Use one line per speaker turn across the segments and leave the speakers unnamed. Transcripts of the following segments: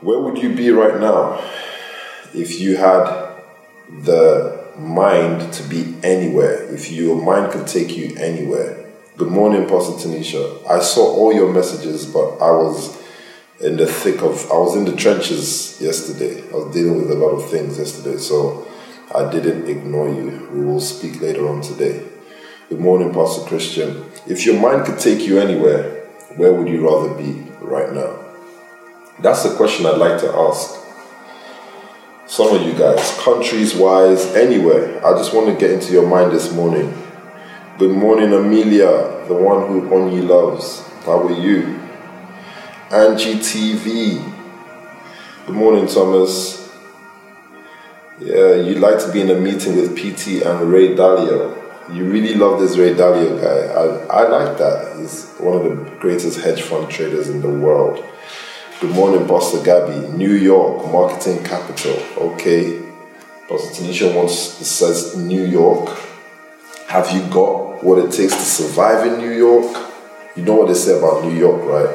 Where would you be right now if you had the mind to be anywhere? If your mind could take you anywhere? Good morning, Pastor Tanisha. I saw all your messages, but I was in the thick of, I was in the trenches yesterday. I was dealing with a lot of things yesterday, so I didn't ignore you. We will speak later on today. Good morning, Pastor Christian. If your mind could take you anywhere, where would you rather be right now? That's the question I'd like to ask. Some of you guys, countries wise, anywhere. I just want to get into your mind this morning. Good morning, Amelia, the one who only loves. How are you? Angie TV. Good morning, Thomas. Yeah, you'd like to be in a meeting with PT and Ray Dalio. You really love this Ray Dalio guy. I, I like that. He's one of the greatest hedge fund traders in the world. Good morning, Pastor Gabby. New York, marketing capital. Okay. Pastor Tanisha wants says New York. Have you got what it takes to survive in New York? You know what they say about New York, right?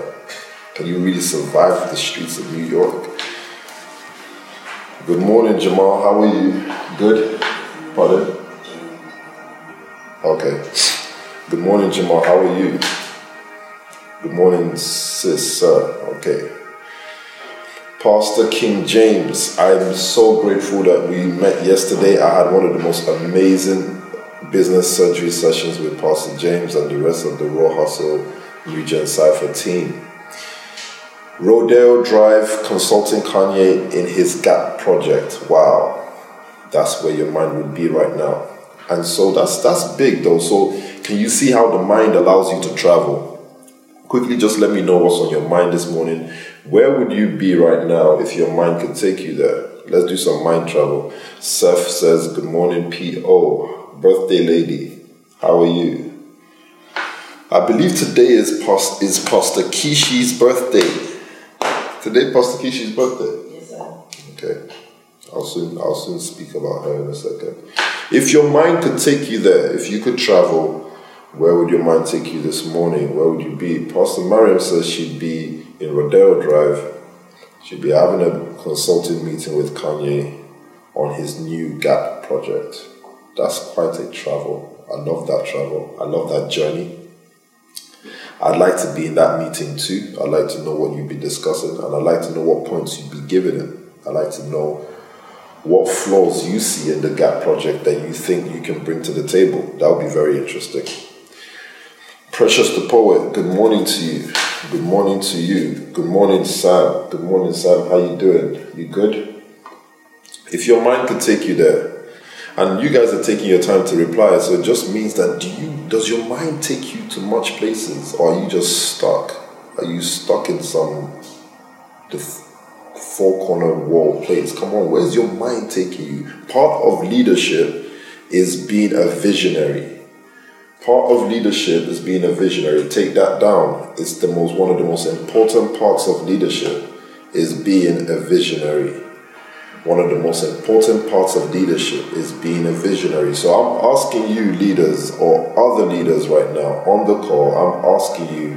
Can you really survive the streets of New York? Good morning, Jamal. How are you? Good? Pardon? Okay. Good morning, Jamal. How are you? Good morning, sis, sir. Okay. Pastor King James, I'm so grateful that we met yesterday. I had one of the most amazing business surgery sessions with Pastor James and the rest of the Raw Hustle New Cypher team. Rodeo Drive consulting Kanye in his Gap project. Wow, that's where your mind would be right now. And so that's that's big though. So can you see how the mind allows you to travel? Quickly, just let me know what's on your mind this morning. Where would you be right now if your mind could take you there? Let's do some mind travel. Seth says, Good morning, P.O. Birthday lady. How are you? I believe today is, past, is Pastor Kishi's birthday. Today, Pastor Kishi's birthday.
Yes, sir.
Okay. I'll soon I'll soon speak about her in a second. If your mind could take you there, if you could travel, where would your mind take you this morning? Where would you be? Pastor Mariam says she'd be in Rodeo Drive. She'd be having a consulting meeting with Kanye on his new Gap project. That's quite a travel. I love that travel. I love that journey. I'd like to be in that meeting too. I'd like to know what you'd be discussing and I'd like to know what points you'd be giving him. I'd like to know what flaws you see in the Gap project that you think you can bring to the table. That would be very interesting. Precious the poet, good morning to you. Good morning to you. Good morning, Sam. Good morning, Sam. How you doing? You good? If your mind could take you there, and you guys are taking your time to reply, so it just means that do you does your mind take you to much places, or are you just stuck? Are you stuck in some the four corner wall place? Come on, where's your mind taking you? Part of leadership is being a visionary part of leadership is being a visionary. Take that down. It's the most one of the most important parts of leadership is being a visionary. One of the most important parts of leadership is being a visionary. So I'm asking you, leaders or other leaders right now on the call, I'm asking you,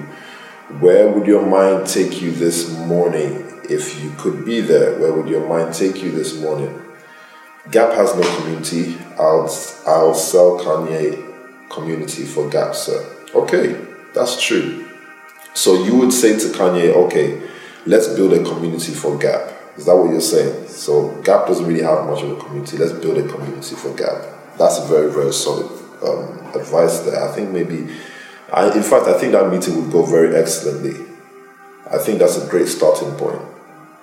where would your mind take you this morning if you could be there? Where would your mind take you this morning? Gap has no community. I'll I'll sell Kanye community for Gap, sir. Okay, that's true. So you would say to Kanye, okay, let's build a community for Gap. Is that what you're saying? So Gap doesn't really have much of a community. Let's build a community for Gap. That's very, very solid um, advice there. I think maybe, I, in fact, I think that meeting would go very excellently. I think that's a great starting point.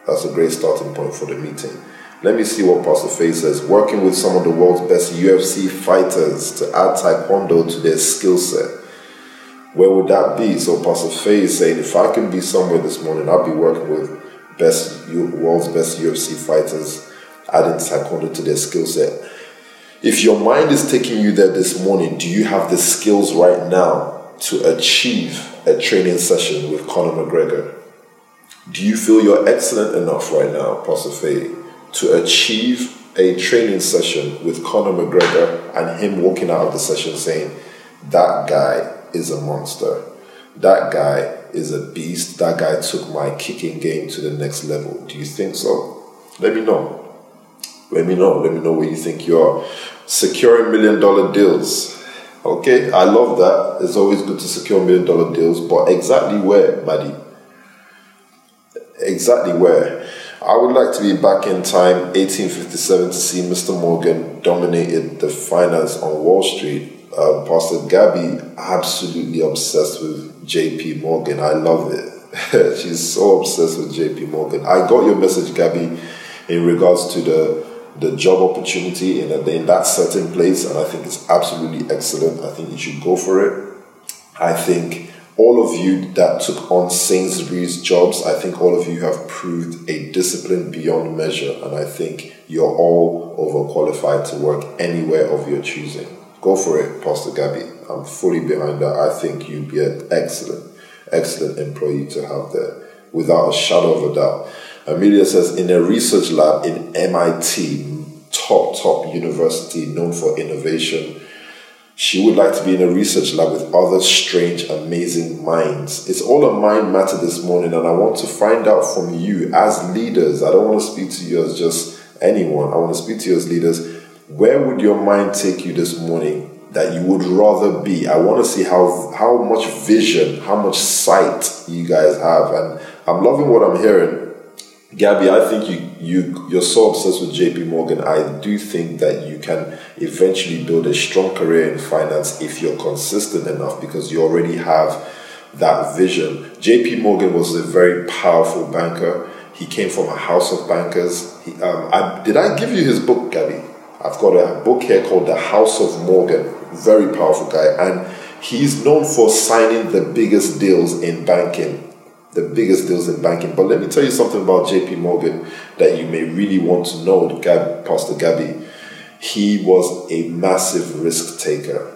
That's a great starting point for the meeting. Let me see what Pastor Faye says. Working with some of the world's best UFC fighters to add Taekwondo to their skill set. Where would that be? So Pastor Faye is saying, if I can be somewhere this morning, I'll be working with best world's best UFC fighters, adding Taekwondo to their skill set. If your mind is taking you there this morning, do you have the skills right now to achieve a training session with Conor McGregor? Do you feel you're excellent enough right now, Pastor Faye, to achieve a training session with Conor McGregor and him walking out of the session saying, That guy is a monster. That guy is a beast. That guy took my kicking game to the next level. Do you think so? Let me know. Let me know. Let me know where you think you are. Securing million dollar deals. Okay, I love that. It's always good to secure million dollar deals, but exactly where, buddy? Exactly where? I would like to be back in time, 1857, to see Mr. Morgan dominated the finance on Wall Street. Uh, Pastor Gabby, absolutely obsessed with JP Morgan. I love it. She's so obsessed with JP Morgan. I got your message, Gabby, in regards to the the job opportunity in, a, in that certain place, and I think it's absolutely excellent. I think you should go for it. I think all of you that took on Sainsbury's jobs, I think all of you have proved a discipline beyond measure, and I think you're all overqualified to work anywhere of your choosing. Go for it, Pastor Gabby. I'm fully behind that. I think you'd be an excellent, excellent employee to have there, without a shadow of a doubt. Amelia says, in a research lab in MIT, top, top university known for innovation, she would like to be in a research lab with other strange, amazing minds. It's all a mind matter this morning, and I want to find out from you as leaders. I don't want to speak to you as just anyone, I want to speak to you as leaders. Where would your mind take you this morning that you would rather be? I want to see how how much vision, how much sight you guys have, and I'm loving what I'm hearing Gabby, I think you you you're so obsessed with JP Morgan. I do think that you can eventually build a strong career in finance if you're consistent enough because you already have that vision. JP Morgan was a very powerful banker. He came from a house of bankers. He, um, I, did I give you his book, Gabby? I've got a book here called The House of Morgan. Very powerful guy, and he's known for signing the biggest deals in banking the biggest deals in banking. But let me tell you something about JP Morgan that you may really want to know, Gab, Pastor Gabby. He was a massive risk taker.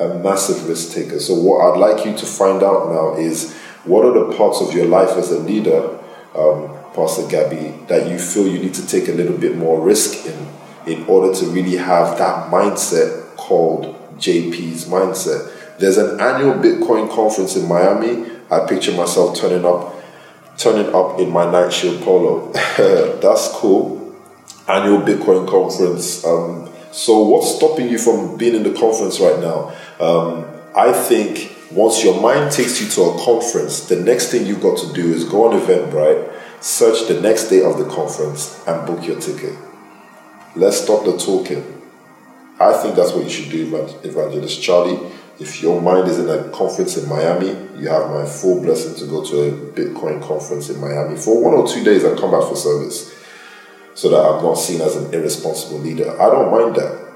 A massive risk taker. So, what I'd like you to find out now is what are the parts of your life as a leader, um, Pastor Gabby, that you feel you need to take a little bit more risk in in order to really have that mindset called JP's mindset. There's an annual Bitcoin conference in Miami I picture myself turning up, turning up in my Shield polo. That's cool. Annual Bitcoin conference. Um, so, what's stopping you from being in the conference right now? Um, I think once your mind takes you to a conference, the next thing you've got to do is go on Eventbrite, search the next day of the conference, and book your ticket. Let's stop the talking. I think that's what you should do, Evangelist Charlie. If your mind is in a conference in Miami, you have my full blessing to go to a Bitcoin conference in Miami for one or two days and come back for service so that I'm not seen as an irresponsible leader. I don't mind that.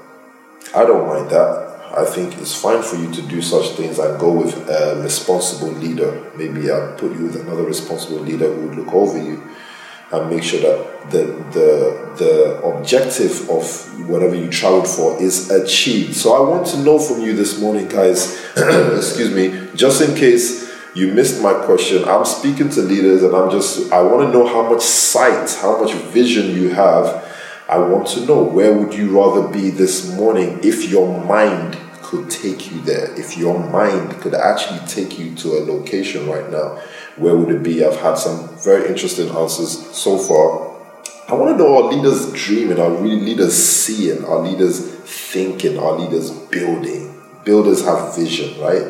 I don't mind that. I think it's fine for you to do such things and go with a responsible leader. Maybe I'll put you with another responsible leader who would look over you and make sure that the the the objective of whatever you traveled for is achieved. So I want to know from you this morning, guys. excuse me, just in case you missed my question. I'm speaking to leaders, and I'm just I want to know how much sight, how much vision you have. I want to know where would you rather be this morning if your mind could take you there. If your mind could actually take you to a location right now where would it be? I've had some very interesting answers so far. I want to know our leaders dreaming, our leaders seeing, our leaders thinking, our leaders building. Builders have vision, right?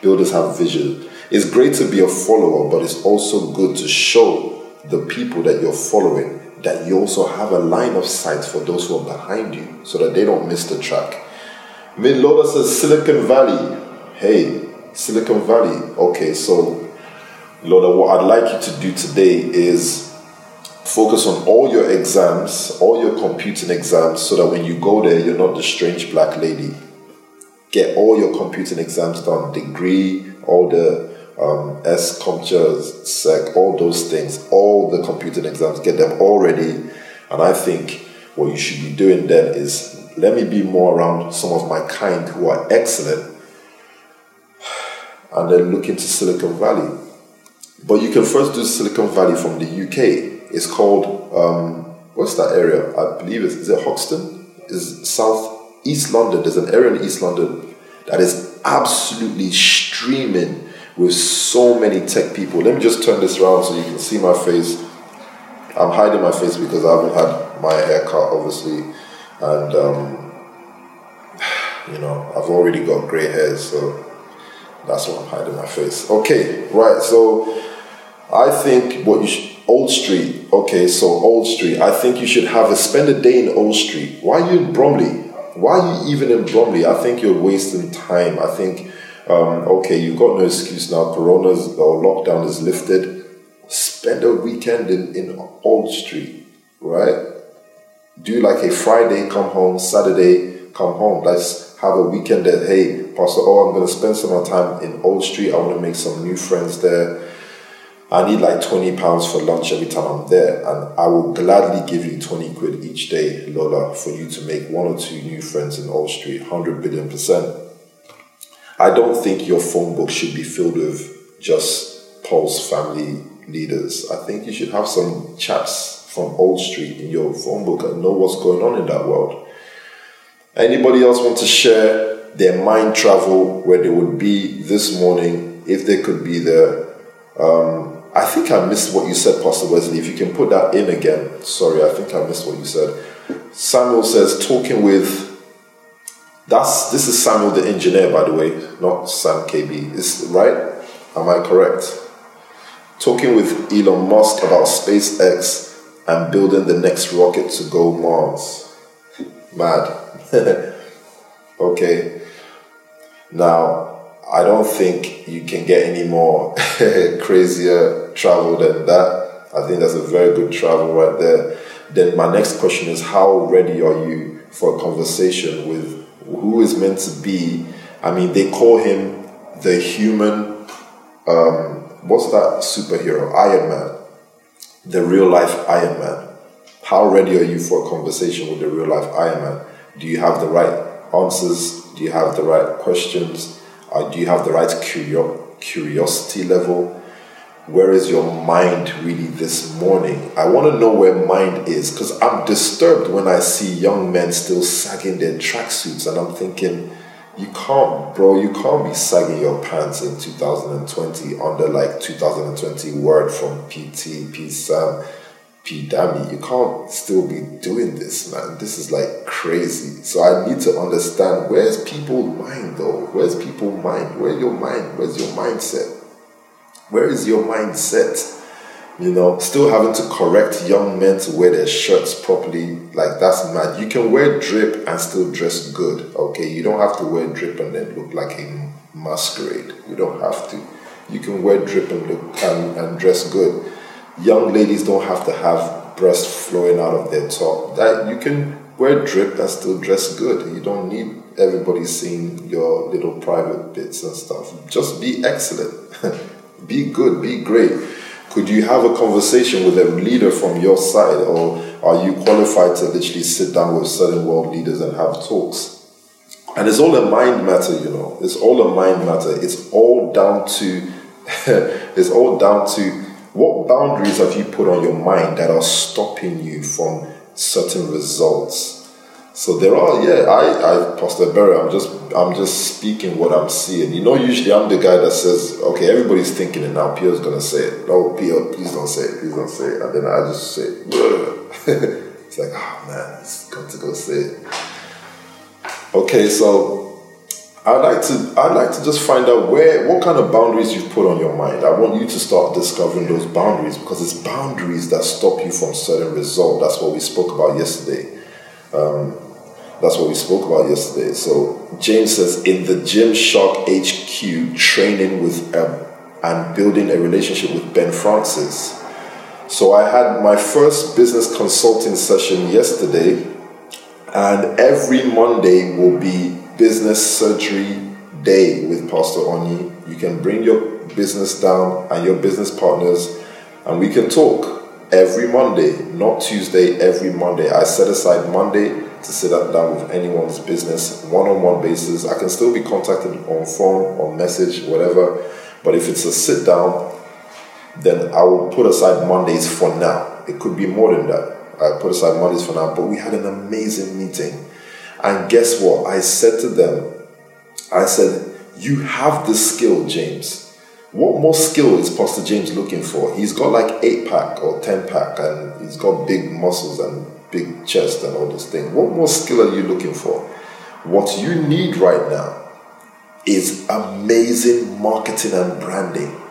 Builders have vision. It's great to be a follower, but it's also good to show the people that you're following that you also have a line of sight for those who are behind you so that they don't miss the track. Mid Loda says Silicon Valley. Hey, Silicon Valley. Okay, so Lord, what I'd like you to do today is focus on all your exams, all your computing exams, so that when you go there, you're not the strange black lady. Get all your computing exams done, degree, all the um, S, CompTIA, SEC, all those things, all the computing exams, get them all ready. And I think what you should be doing then is let me be more around some of my kind who are excellent and then look into Silicon Valley but you can first do Silicon Valley from the UK. It's called um, what's that area? I believe it's is it Hoxton? Is South East London? There's an area in East London that is absolutely streaming with so many tech people. Let me just turn this around so you can see my face. I'm hiding my face because I haven't had my haircut, obviously, and um, you know I've already got grey hair, so that's why I'm hiding my face. Okay, right. So I think what you should Old Street. Okay, so Old Street. I think you should have a spend a day in Old Street. Why are you in Bromley? Why are you even in Bromley? I think you're wasting time. I think um, okay, you've got no excuse now. Corona's or lockdown is lifted. Spend a weekend in, in Old Street, right? Do like a Friday, come home, Saturday, come home. Let's have a weekend that, hey, Pastor, oh, I'm going to spend some more time in Old Street. I want to make some new friends there. I need like 20 pounds for lunch every time I'm there, and I will gladly give you 20 quid each day, Lola, for you to make one or two new friends in Old Street, 100 billion percent. I don't think your phone book should be filled with just Paul's family leaders. I think you should have some chaps from Old Street in your phone book and know what's going on in that world. Anybody else want to share their mind travel where they would be this morning if they could be there? Um, I think I missed what you said, Pastor Wesley. If you can put that in again. Sorry, I think I missed what you said. Samuel says, talking with. That's this is Samuel the engineer, by the way, not Sam KB. Is right? Am I correct? Talking with Elon Musk about SpaceX and building the next rocket to go Mars. Mad. okay. Now, I don't think you can get any more crazier travel than that. I think that's a very good travel right there. Then my next question is how ready are you for a conversation with who is meant to be? I mean, they call him the human. Um, what's that superhero? Iron Man, the real life Iron Man. How ready are you for a conversation with the real life Iron Man? Do you have the right answers? Do you have the right questions? Uh, do you have the right curio- curiosity level? Where is your mind really this morning? I want to know where mind is because I'm disturbed when I see young men still sagging their tracksuits, and I'm thinking, you can't, bro, you can't be sagging your pants in 2020 under like 2020 word from PT, P Sam P Dammy, you can't still be doing this, man. This is like crazy. So I need to understand where's people's mind though? Where's people's mind? Where's your mind? Where's your mindset? Where is your mindset? You know, still having to correct young men to wear their shirts properly, like that's mad. You can wear drip and still dress good, okay? You don't have to wear drip and then look like a masquerade. You don't have to. You can wear drip and look and, and dress good young ladies don't have to have breasts flowing out of their top. That you can wear drip and still dress good. You don't need everybody seeing your little private bits and stuff. Just be excellent. be good, be great. Could you have a conversation with a leader from your side, or are you qualified to literally sit down with certain world leaders and have talks? And it's all a mind matter, you know. It's all a mind matter. It's all down to it's all down to what boundaries have you put on your mind that are stopping you from certain results? So there are, yeah, I, I, Pastor Berry, I'm just, I'm just speaking what I'm seeing. You know, usually I'm the guy that says, okay, everybody's thinking it now. Pierre's gonna say it. No, Pierre, please don't say it. Please don't say it. And then I just say, it's like, oh man, it's got to go say it. Okay, so I'd like to I'd like to just find out where what kind of boundaries you've put on your mind. I want you to start discovering those boundaries because it's boundaries that stop you from certain result. That's what we spoke about yesterday. Um, that's what we spoke about yesterday. So James says in the Gymshark HQ training with um, and building a relationship with Ben Francis. So I had my first business consulting session yesterday, and every Monday will be business surgery day with Pastor Onyi. You can bring your business down and your business partners, and we can talk every Monday, not Tuesday, every Monday. I set aside Monday to sit down with anyone's business one on one basis. I can still be contacted on phone, on message, whatever. But if it's a sit down, then I will put aside Mondays for now. It could be more than that. I put aside Mondays for now, but we had an amazing meeting and guess what? I said to them, I said, You have the skill, James. What more skill is Pastor James looking for? He's got like eight pack or ten pack, and he's got big muscles and big chest and all this thing. What more skill are you looking for? What you need right now is amazing marketing and branding.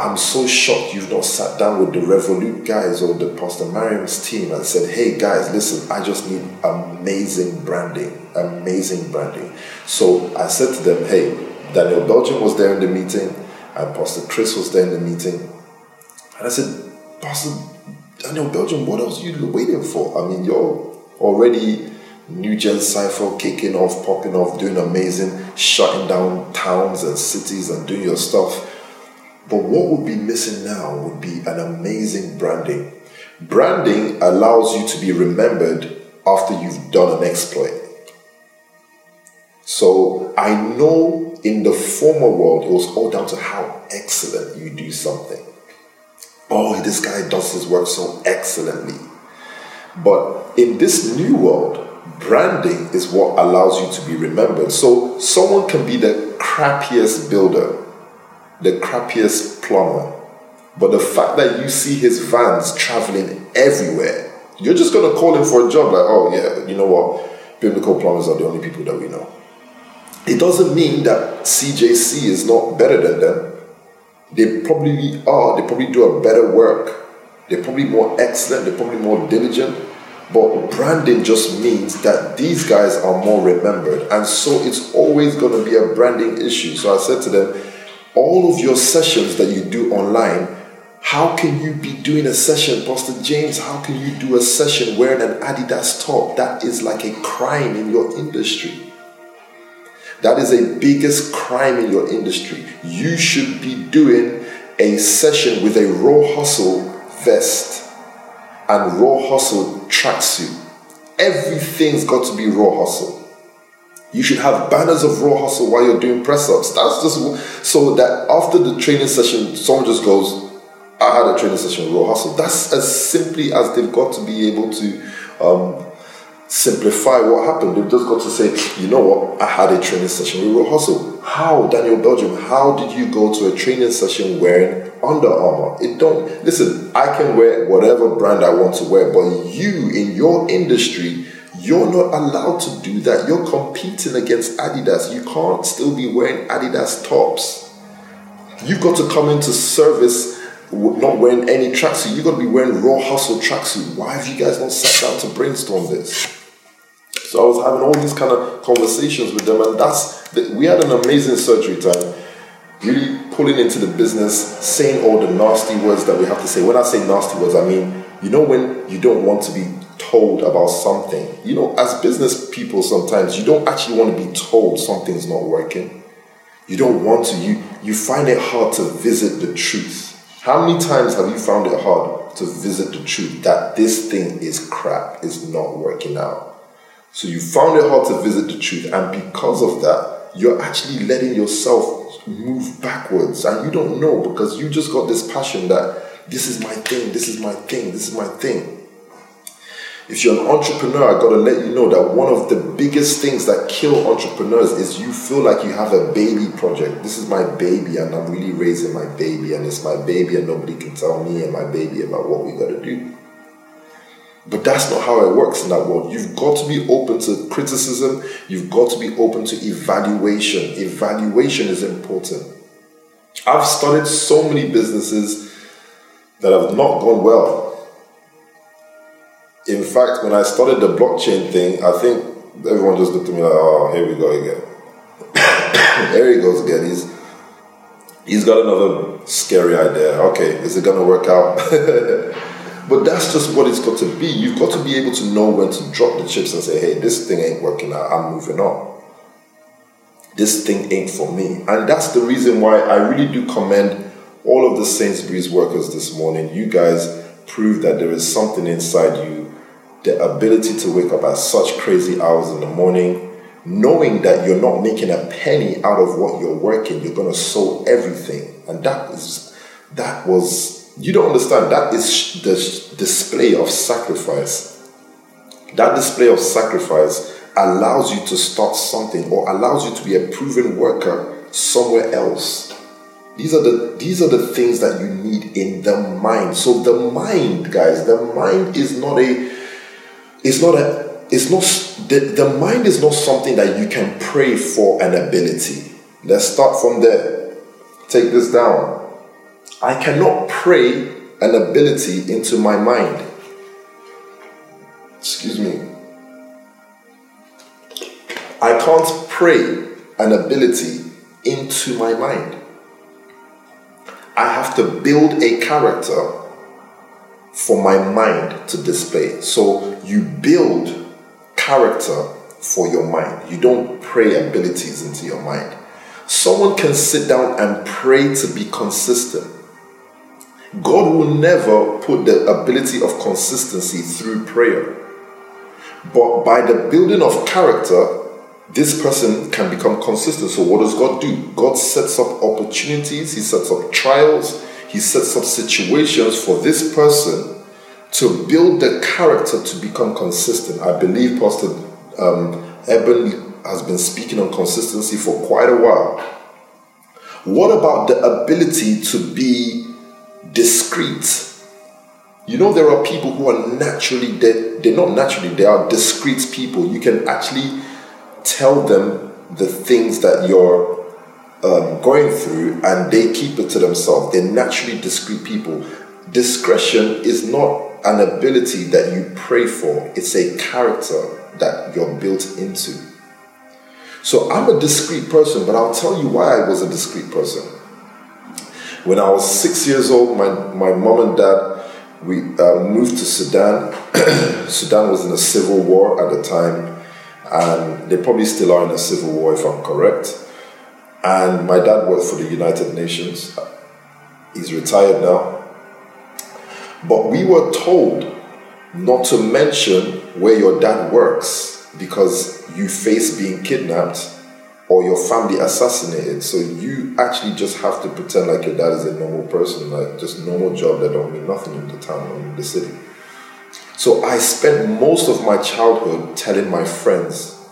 I'm so shocked you've not sat down with the Revolut guys or the Pastor Mariam's team and said, hey guys, listen, I just need amazing branding, amazing branding. So I said to them, hey, Daniel Belgium was there in the meeting and Pastor Chris was there in the meeting. And I said, Pastor Daniel Belgium, what else are you waiting for? I mean, you're already New Gen Cypher kicking off, popping off, doing amazing, shutting down towns and cities and doing your stuff but what would be missing now would be an amazing branding. Branding allows you to be remembered after you've done an exploit. So I know in the former world it was all down to how excellent you do something. Oh, this guy does his work so excellently. But in this new world, branding is what allows you to be remembered. So someone can be the crappiest builder, the crappiest plumber, but the fact that you see his vans traveling everywhere, you're just gonna call him for a job. Like, oh yeah, you know what? Biblical plumbers are the only people that we know. It doesn't mean that CJC is not better than them. They probably are. They probably do a better work. They're probably more excellent. They're probably more diligent. But branding just means that these guys are more remembered. And so it's always going to be a branding issue. So I said to them, all of your sessions that you do online, how can you be doing a session, Pastor James? How can you do a session wearing an Adidas top? That is like a crime in your industry. That is a biggest crime in your industry. You should be doing a session with a raw hustle vest and raw hustle tracksuit. Everything's got to be raw hustle. You should have banners of raw hustle while you're doing press ups. That's just so that after the training session, someone just goes, I had a training session with raw hustle. That's as simply as they've got to be able to um, simplify what happened. They've just got to say, you know what, I had a training session with raw hustle. How, Daniel Belgium, how did you go to a training session wearing Under Armour? It don't listen, I can wear whatever brand I want to wear, but you in your industry you're not allowed to do that. You're competing against Adidas. You can't still be wearing Adidas tops. You've got to come into service not wearing any tracksuit. You've got to be wearing raw hustle tracksuit. Why have you guys not sat down to brainstorm this? So I was having all these kind of conversations with them, and that's the, we had an amazing surgery time. Really pulling into the business, saying all the nasty words that we have to say. When I say nasty words, I mean you know when you don't want to be told about something. You know, as business people, sometimes you don't actually want to be told something's not working. You don't want to. You you find it hard to visit the truth. How many times have you found it hard to visit the truth that this thing is crap, is not working out? So you found it hard to visit the truth, and because of that, you're actually letting yourself move backwards, and you don't know because you just got this passion that this is my thing, this is my thing, this is my thing. If you're an entrepreneur, I gotta let you know that one of the biggest things that kill entrepreneurs is you feel like you have a baby project. This is my baby, and I'm really raising my baby, and it's my baby, and nobody can tell me and my baby about what we gotta do. But that's not how it works in that world. You've got to be open to criticism, you've got to be open to evaluation. Evaluation is important. I've started so many businesses that have not gone well in fact, when I started the blockchain thing, I think everyone just looked at me like, oh, here we go again. here he goes again. He's he's got another scary idea. Okay, is it gonna work out? but that's just what it's got to be. You've got to be able to know when to drop the chips and say, hey, this thing ain't working out. I'm moving on. This thing ain't for me. And that's the reason why I really do commend all of the Sainsbury's workers this morning. You guys prove that there is something inside you the ability to wake up at such crazy hours in the morning, knowing that you're not making a penny out of what you're working, you're gonna sow everything. And that is that was you don't understand, that is the display of sacrifice. That display of sacrifice allows you to start something or allows you to be a proven worker somewhere else. These are the these are the things that you need in the mind. So the mind, guys, the mind is not a it's not a it's not the, the mind is not something that you can pray for an ability. Let's start from there. Take this down. I cannot pray an ability into my mind. Excuse me. I can't pray an ability into my mind. I have to build a character for my mind to display. So you build character for your mind. You don't pray abilities into your mind. Someone can sit down and pray to be consistent. God will never put the ability of consistency through prayer. But by the building of character, this person can become consistent. So, what does God do? God sets up opportunities, He sets up trials, He sets up situations for this person to build the character to become consistent. I believe Pastor um, Eben has been speaking on consistency for quite a while. What about the ability to be discreet? You know, there are people who are naturally, they're, they're not naturally, they are discreet people. You can actually tell them the things that you're um, going through and they keep it to themselves. They're naturally discreet people. Discretion is not an ability that you pray for, it's a character that you're built into. So I'm a discreet person, but I'll tell you why I was a discreet person. When I was six years old, my, my mom and dad, we uh, moved to Sudan. Sudan was in a civil war at the time and they probably still are in a civil war if I'm correct. And my dad worked for the United Nations. He's retired now. But we were told not to mention where your dad works because you face being kidnapped or your family assassinated. So you actually just have to pretend like your dad is a normal person, like just normal job that don't mean nothing in the town or in the city. So I spent most of my childhood telling my friends,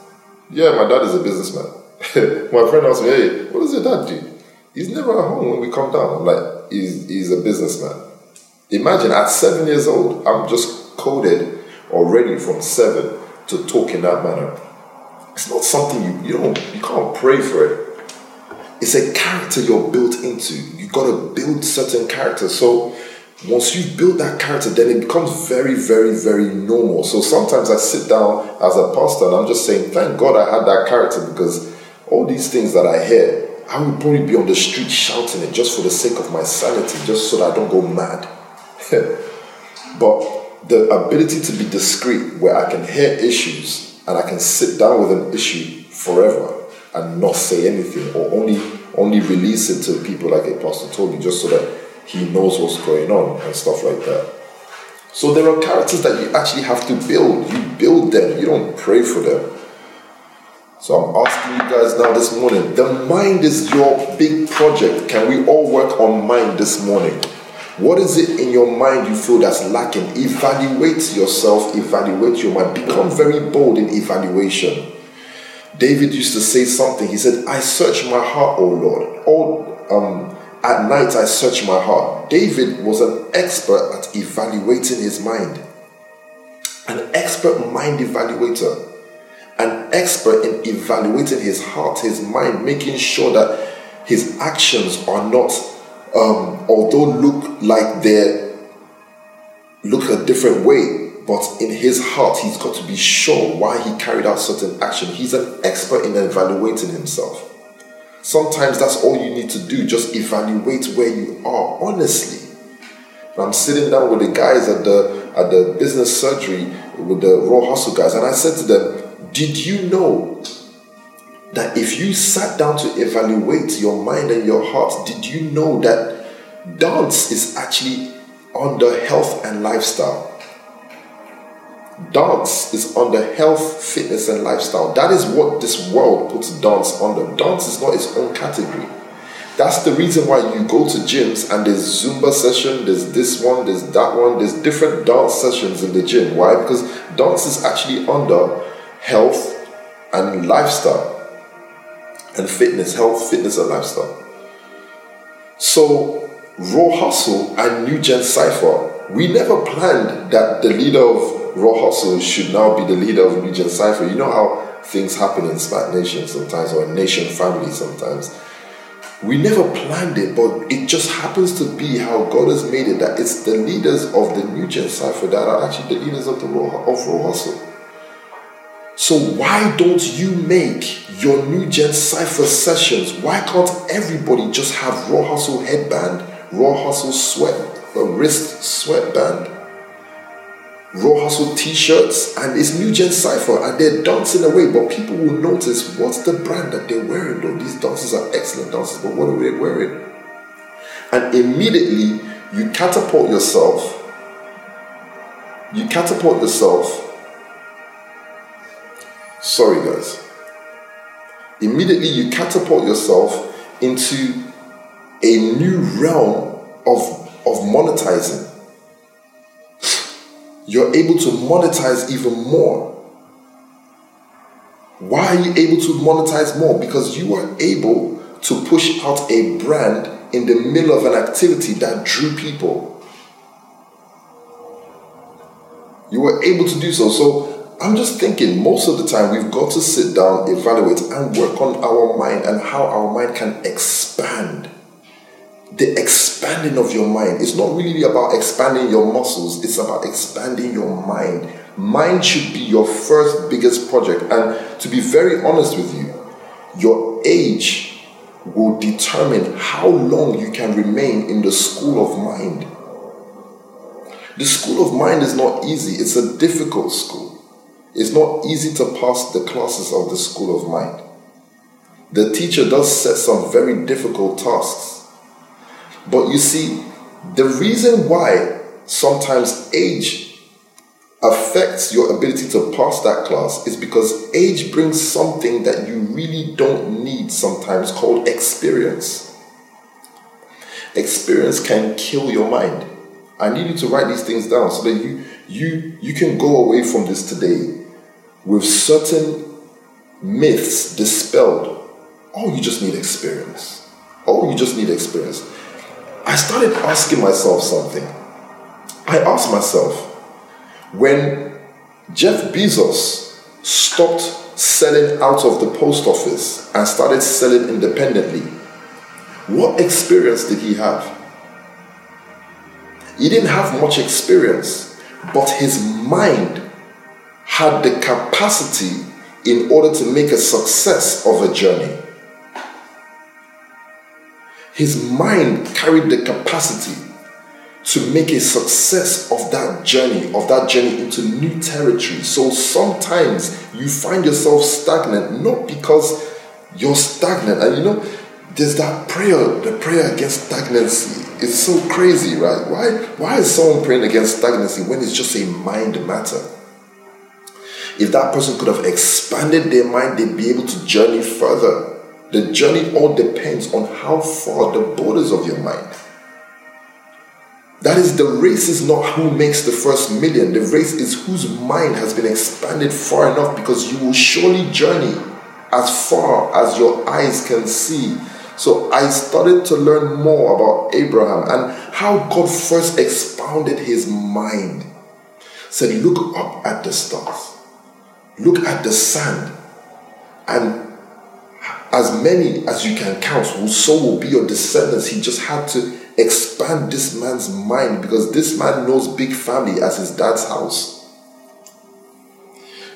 yeah, my dad is a businessman. my friend asked me, hey, what does your dad do? He's never at home when we come down. I'm like, he's, he's a businessman. Imagine at seven years old, I'm just coded already from seven to talk in that manner. It's not something you, you don't, you can't pray for it. It's a character you're built into. You've gotta build certain characters. So once you build that character, then it becomes very, very, very normal. So sometimes I sit down as a pastor and I'm just saying, thank God I had that character because all these things that I hear, I would probably be on the street shouting it just for the sake of my sanity, just so that I don't go mad. but the ability to be discreet, where I can hear issues and I can sit down with an issue forever and not say anything or only only release it to people like a pastor told me just so that he knows what's going on and stuff like that. So there are characters that you actually have to build. You build them, you don't pray for them. So I'm asking you guys now this morning the mind is your big project. Can we all work on mind this morning? What is it in your mind you feel that's lacking? Evaluate yourself, evaluate your mind. Become very bold in evaluation. David used to say something. He said, I search my heart, O Lord. All um, at night I search my heart. David was an expert at evaluating his mind. An expert mind evaluator. An expert in evaluating his heart, his mind, making sure that his actions are not, um, although look like they look a different way, but in his heart, he's got to be sure why he carried out certain action. He's an expert in evaluating himself. Sometimes that's all you need to do. Just evaluate where you are honestly. I'm sitting down with the guys at the at the business surgery with the raw hustle guys, and I said to them, "Did you know that if you sat down to evaluate your mind and your heart, did you know that dance is actually under health and lifestyle?" Dance is under health, fitness, and lifestyle. That is what this world puts dance under. Dance is not its own category. That's the reason why you go to gyms and there's Zumba session, there's this one, there's that one, there's different dance sessions in the gym. Why? Because dance is actually under health and lifestyle and fitness, health, fitness, and lifestyle. So, Raw Hustle and New Gen Cypher, we never planned that the leader of Raw Hustle should now be the leader of New Gen Cypher. You know how things happen in Smart Nation sometimes, or Nation family sometimes. We never planned it, but it just happens to be how God has made it that it's the leaders of the New Gen Cypher that are actually the leaders of the Raw, of Hustle. So why don't you make your New Gen Cypher sessions? Why can't everybody just have Raw Hustle headband, Raw Hustle sweat, a wrist sweatband? Raw Hustle t-shirts and it's New Gen Cypher and they're dancing away, but people will notice what's the brand that they're wearing though. These dances are excellent dances, but what are they wearing? And immediately you catapult yourself, you catapult yourself. Sorry guys. Immediately you catapult yourself into a new realm of, of monetizing you're able to monetize even more. Why are you able to monetize more? Because you are able to push out a brand in the middle of an activity that drew people. You were able to do so. So I'm just thinking most of the time we've got to sit down, evaluate, and work on our mind and how our mind can expand the expanding of your mind. It's not really about expanding your muscles, it's about expanding your mind. Mind should be your first biggest project. And to be very honest with you, your age will determine how long you can remain in the school of mind. The school of mind is not easy, it's a difficult school. It's not easy to pass the classes of the school of mind. The teacher does set some very difficult tasks but you see, the reason why sometimes age affects your ability to pass that class is because age brings something that you really don't need sometimes called experience. Experience can kill your mind. I need you to write these things down so that you you you can go away from this today with certain myths dispelled. Oh, you just need experience. Oh, you just need experience. I started asking myself something. I asked myself, when Jeff Bezos stopped selling out of the post office and started selling independently, what experience did he have? He didn't have much experience, but his mind had the capacity in order to make a success of a journey. His mind carried the capacity to make a success of that journey, of that journey into new territory. So sometimes you find yourself stagnant, not because you're stagnant. And you know, there's that prayer, the prayer against stagnancy. It's so crazy, right? Why, why is someone praying against stagnancy when it's just a mind matter? If that person could have expanded their mind, they'd be able to journey further. The journey all depends on how far the borders of your mind. That is, the race is not who makes the first million. The race is whose mind has been expanded far enough because you will surely journey as far as your eyes can see. So I started to learn more about Abraham and how God first expounded his mind. Said, Look up at the stars, look at the sand, and as many as you can count, so will be your descendants. He just had to expand this man's mind because this man knows big family as his dad's house.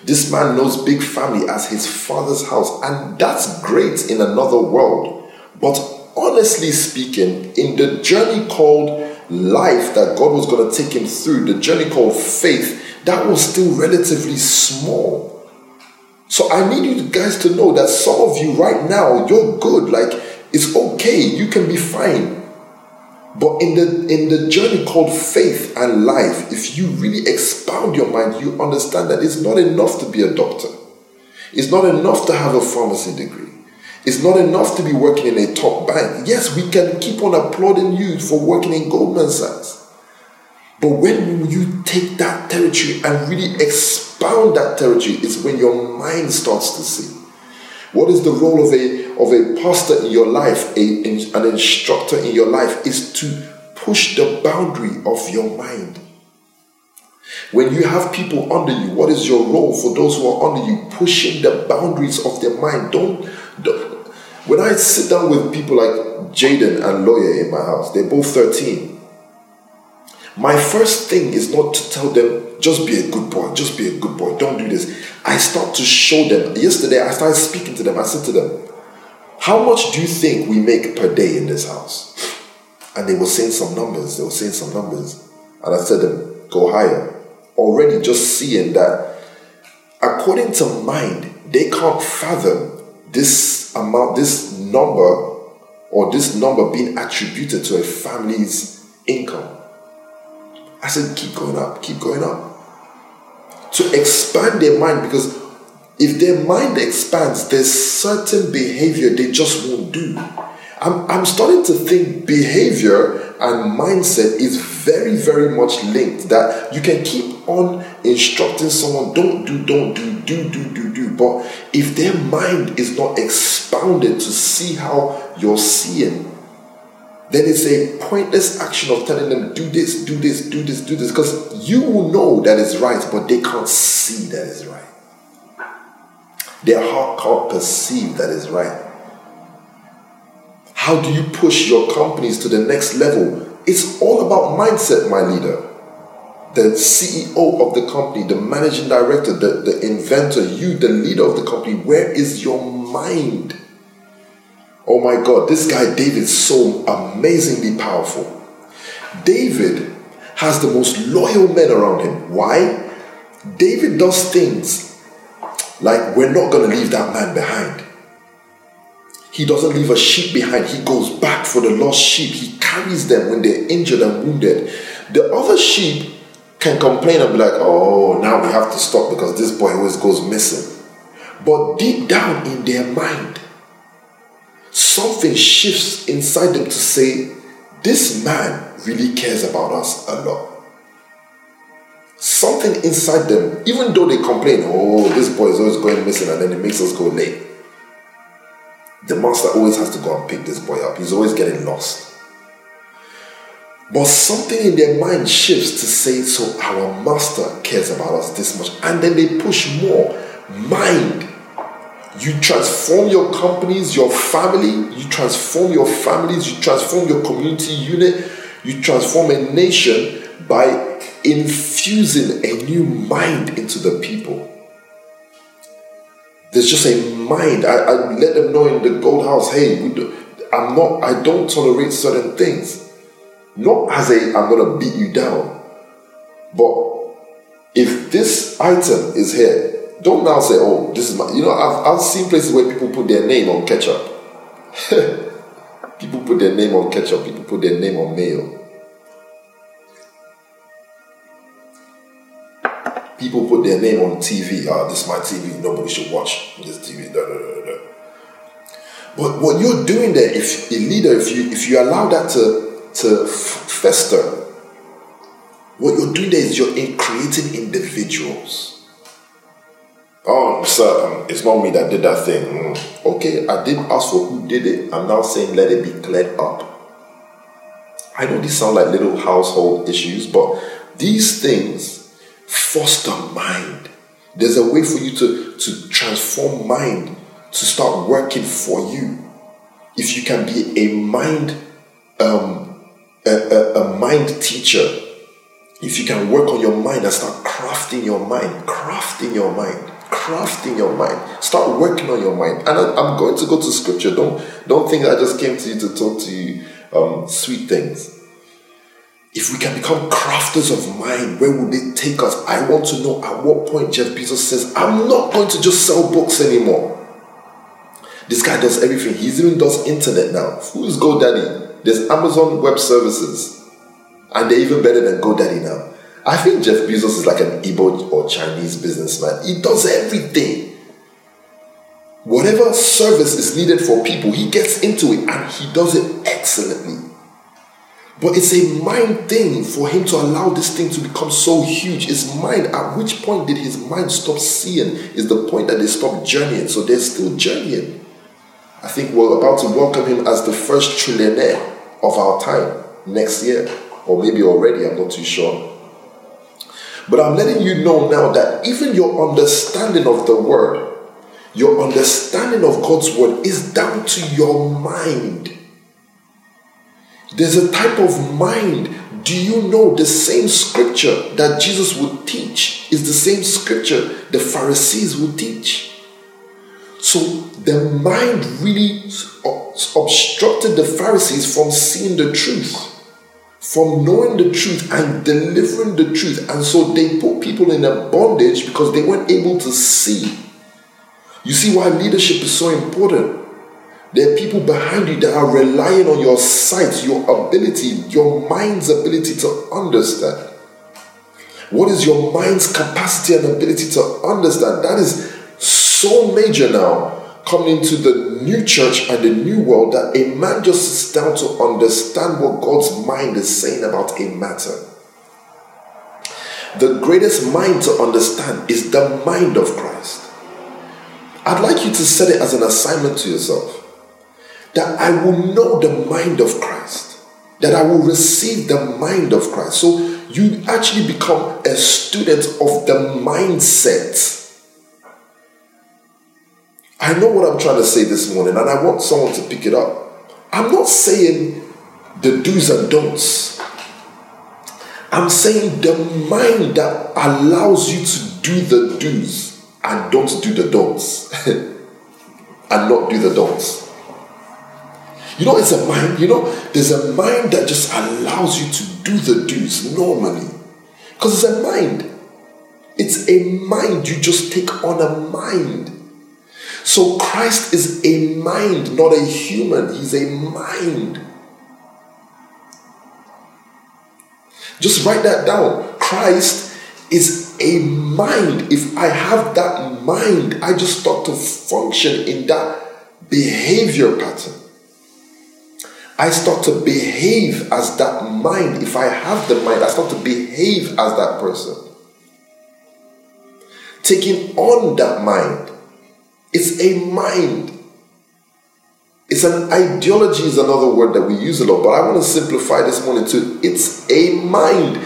This man knows big family as his father's house, and that's great in another world. But honestly speaking, in the journey called life that God was going to take him through, the journey called faith, that was still relatively small. So I need you guys to know that some of you right now, you're good. Like it's okay, you can be fine. But in the in the journey called faith and life, if you really expound your mind, you understand that it's not enough to be a doctor. It's not enough to have a pharmacy degree. It's not enough to be working in a top bank. Yes, we can keep on applauding you for working in Goldman Sachs. But when you take that territory and really expound that territory, is when your mind starts to see. What is the role of a of a pastor in your life, a, an instructor in your life, is to push the boundary of your mind. When you have people under you, what is your role for those who are under you? Pushing the boundaries of their mind. Don't, don't when I sit down with people like Jaden and Lawyer in my house, they're both 13. My first thing is not to tell them, just be a good boy, just be a good boy, don't do this. I start to show them. Yesterday, I started speaking to them. I said to them, How much do you think we make per day in this house? And they were saying some numbers, they were saying some numbers. And I said to them, Go higher. Already just seeing that, according to mind, they can't fathom this amount, this number, or this number being attributed to a family's income. I said, keep going up, keep going up. To expand their mind because if their mind expands, there's certain behavior they just won't do. I'm, I'm starting to think behavior and mindset is very, very much linked. That you can keep on instructing someone, don't do, don't do, do, do, do, do. But if their mind is not expounded to see how you're seeing, then it's a pointless action of telling them, do this, do this, do this, do this. Because you know that is right, but they can't see that is right. Their heart can't perceive that is right. How do you push your companies to the next level? It's all about mindset, my leader. The CEO of the company, the managing director, the, the inventor, you, the leader of the company, where is your mind? Oh my God, this guy David is so amazingly powerful. David has the most loyal men around him. Why? David does things like we're not going to leave that man behind. He doesn't leave a sheep behind. He goes back for the lost sheep. He carries them when they're injured and wounded. The other sheep can complain and be like, oh, now we have to stop because this boy always goes missing. But deep down in their mind, something shifts inside them to say, this man really cares about us a lot. Something inside them, even though they complain, oh, this boy is always going missing and then it makes us go late the master always has to go and pick this boy up. He's always getting lost. But something in their mind shifts to say, so our master cares about us this much. And then they push more. Mind. You transform your companies, your family, you transform your families, you transform your community unit, you transform a nation by infusing a new mind into the people. There's just a mind. I, I let them know in the gold house, hey, I'm not, I don't tolerate certain things. Not as a, I'm gonna beat you down. But if this item is here, don't now say, oh, this is my, you know, I've, I've seen places where people put their name on ketchup. people put their name on ketchup, people put their name on mayo. people put their name on TV. Ah, oh, this is my TV. Nobody should watch this TV. Da, da, da, but what you're doing there, if a leader, if you if you allow that to to fester, what you're doing there is you're creating individuals. Oh, sir, um, it's not me that did that thing. Mm. Okay, I didn't ask for who did it. I'm now saying let it be cleared up. I know these sound like little household issues, but these things foster mind. There's a way for you to, to transform mind to start working for you. If you can be a mind um, a, a, a mind teacher, if you can work on your mind and start crafting your mind, crafting your mind, crafting your mind, start working on your mind. And I, am going to go to scripture. Don't don't think I just came to you to talk to you um, sweet things. If we can become crafters of mind, where will it take us? I want to know at what point Jeff Bezos says, I'm not going to just sell books anymore. This guy does everything. He even does internet now. Who's GoDaddy? There's Amazon Web Services. And they're even better than GoDaddy now. I think Jeff Bezos is like an Igbo or Chinese businessman. He does everything. Whatever service is needed for people, he gets into it and he does it excellently. But it's a mind thing for him to allow this thing to become so huge. His mind, at which point did his mind stop seeing? Is the point that they stop journeying. So they're still journeying. I think we're about to welcome him as the first trillionaire of our time next year, or maybe already, I'm not too sure. But I'm letting you know now that even your understanding of the word, your understanding of God's word is down to your mind. There's a type of mind. Do you know the same scripture that Jesus would teach is the same scripture the Pharisees would teach? So the mind really obstructed the Pharisees from seeing the truth from knowing the truth and delivering the truth. And so they put people in a bondage because they weren't able to see. You see why leadership is so important. There are people behind you that are relying on your sight, your ability, your mind's ability to understand. What is your mind's capacity and ability to understand? That is so major now coming into the new church and the new world that a man just sits down to understand what God's mind is saying about a matter. The greatest mind to understand is the mind of Christ. I'd like you to set it as an assignment to yourself that I will know the mind of Christ, that I will receive the mind of Christ. So you actually become a student of the mindset I know what I'm trying to say this morning, and I want someone to pick it up. I'm not saying the do's and don'ts. I'm saying the mind that allows you to do the do's and don't do the don'ts, and not do the don'ts. You know, it's a mind, you know, there's a mind that just allows you to do the do's normally. Because it's a mind. It's a mind. You just take on a mind. So Christ is a mind, not a human. He's a mind. Just write that down. Christ is a mind. If I have that mind, I just start to function in that behavior pattern. I start to behave as that mind. If I have the mind, I start to behave as that person. Taking on that mind it's a mind. It's an ideology, is another word that we use a lot, but I want to simplify this morning to it's a mind.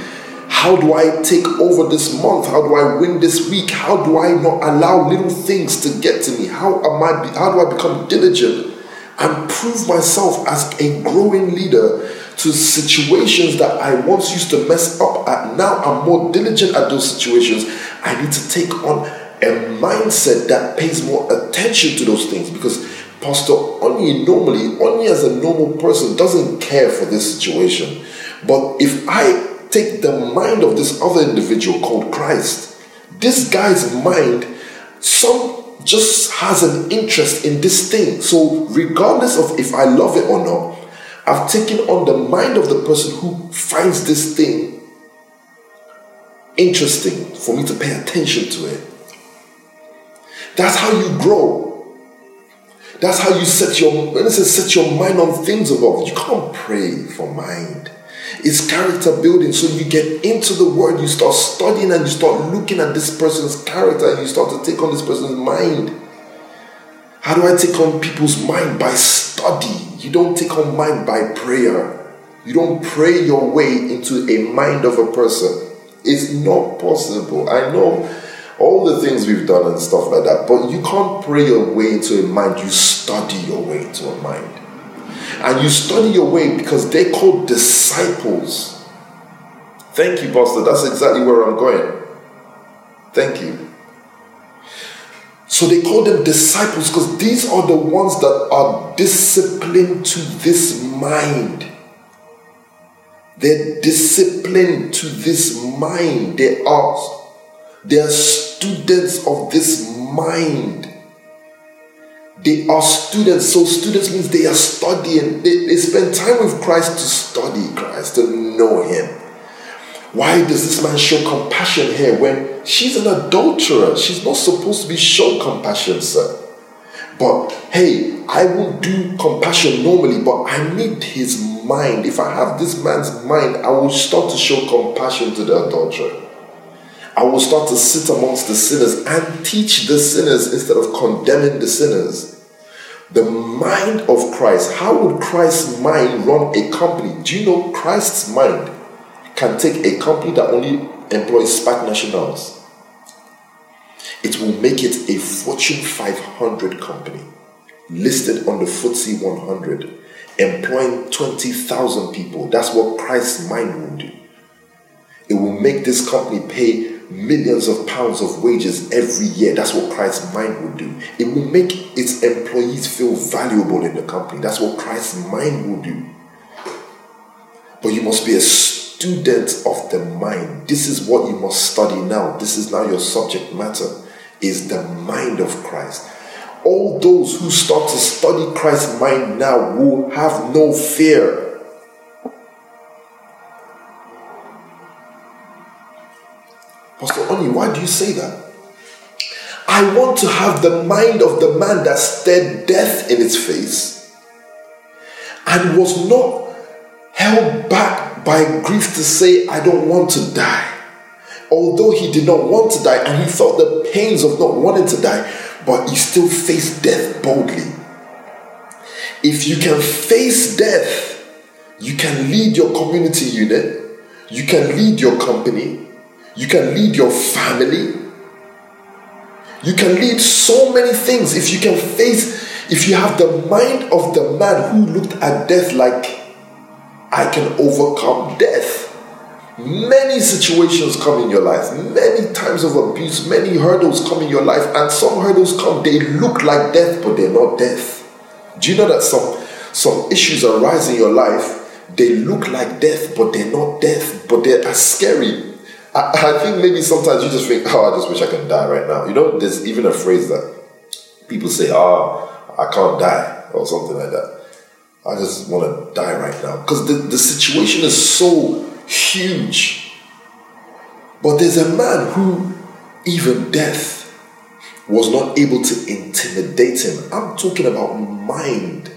How do I take over this month? How do I win this week? How do I not allow little things to get to me? How am I? How do I become diligent and prove myself as a growing leader to situations that I once used to mess up at? Now I'm more diligent at those situations. I need to take on a mindset that pays more attention to those things because Pastor Onyi normally, Onyi as a normal person doesn't care for this situation. But if I take the mind of this other individual called Christ, this guy's mind, some just has an interest in this thing. So regardless of if I love it or not, I've taken on the mind of the person who finds this thing interesting for me to pay attention to it. That's how you grow. That's how you set your says set your mind on things above. You can't pray for mind. It's character building. So you get into the word, you start studying and you start looking at this person's character and you start to take on this person's mind. How do I take on people's mind? By study. You don't take on mind by prayer. You don't pray your way into a mind of a person. It's not possible. I know all the things we've done and stuff like that. But you can't pray your way into a mind, you study your way into a mind. And you study your way because they're called disciples. Thank you, Pastor. That's exactly where I'm going. Thank you. So they call them disciples because these are the ones that are disciplined to this mind. They're disciplined to this mind. They are they are students of this mind. They are students. So, students means they are studying. They, they spend time with Christ to study Christ, to know Him. Why does this man show compassion here when she's an adulterer? She's not supposed to be shown compassion, sir. But hey, I will do compassion normally, but I need his mind. If I have this man's mind, I will start to show compassion to the adulterer. I will start to sit amongst the sinners and teach the sinners instead of condemning the sinners. The mind of Christ. How would Christ's mind run a company? Do you know Christ's mind can take a company that only employs SPAC nationals? It will make it a Fortune 500 company listed on the FTSE 100, employing 20,000 people. That's what Christ's mind will do. It will make this company pay millions of pounds of wages every year. That's what Christ's mind will do. It will make its employees feel valuable in the company. That's what Christ's mind will do. But you must be a student of the mind. This is what you must study now. This is now your subject matter is the mind of Christ. All those who start to study Christ's mind now will have no fear Pastor Onyi, why do you say that? I want to have the mind of the man that stared death in its face and was not held back by grief to say, I don't want to die. Although he did not want to die and he felt the pains of not wanting to die, but he still faced death boldly. If you can face death, you can lead your community unit, you can lead your company, you can lead your family. You can lead so many things if you can face, if you have the mind of the man who looked at death like, I can overcome death. Many situations come in your life, many times of abuse, many hurdles come in your life, and some hurdles come, they look like death, but they're not death. Do you know that some some issues arise in your life, they look like death, but they're not death, but they're scary I, I think maybe sometimes you just think, oh, I just wish I could die right now. You know, there's even a phrase that people say, oh, I can't die, or something like that. I just want to die right now. Because the, the situation is so huge. But there's a man who, even death, was not able to intimidate him. I'm talking about mind.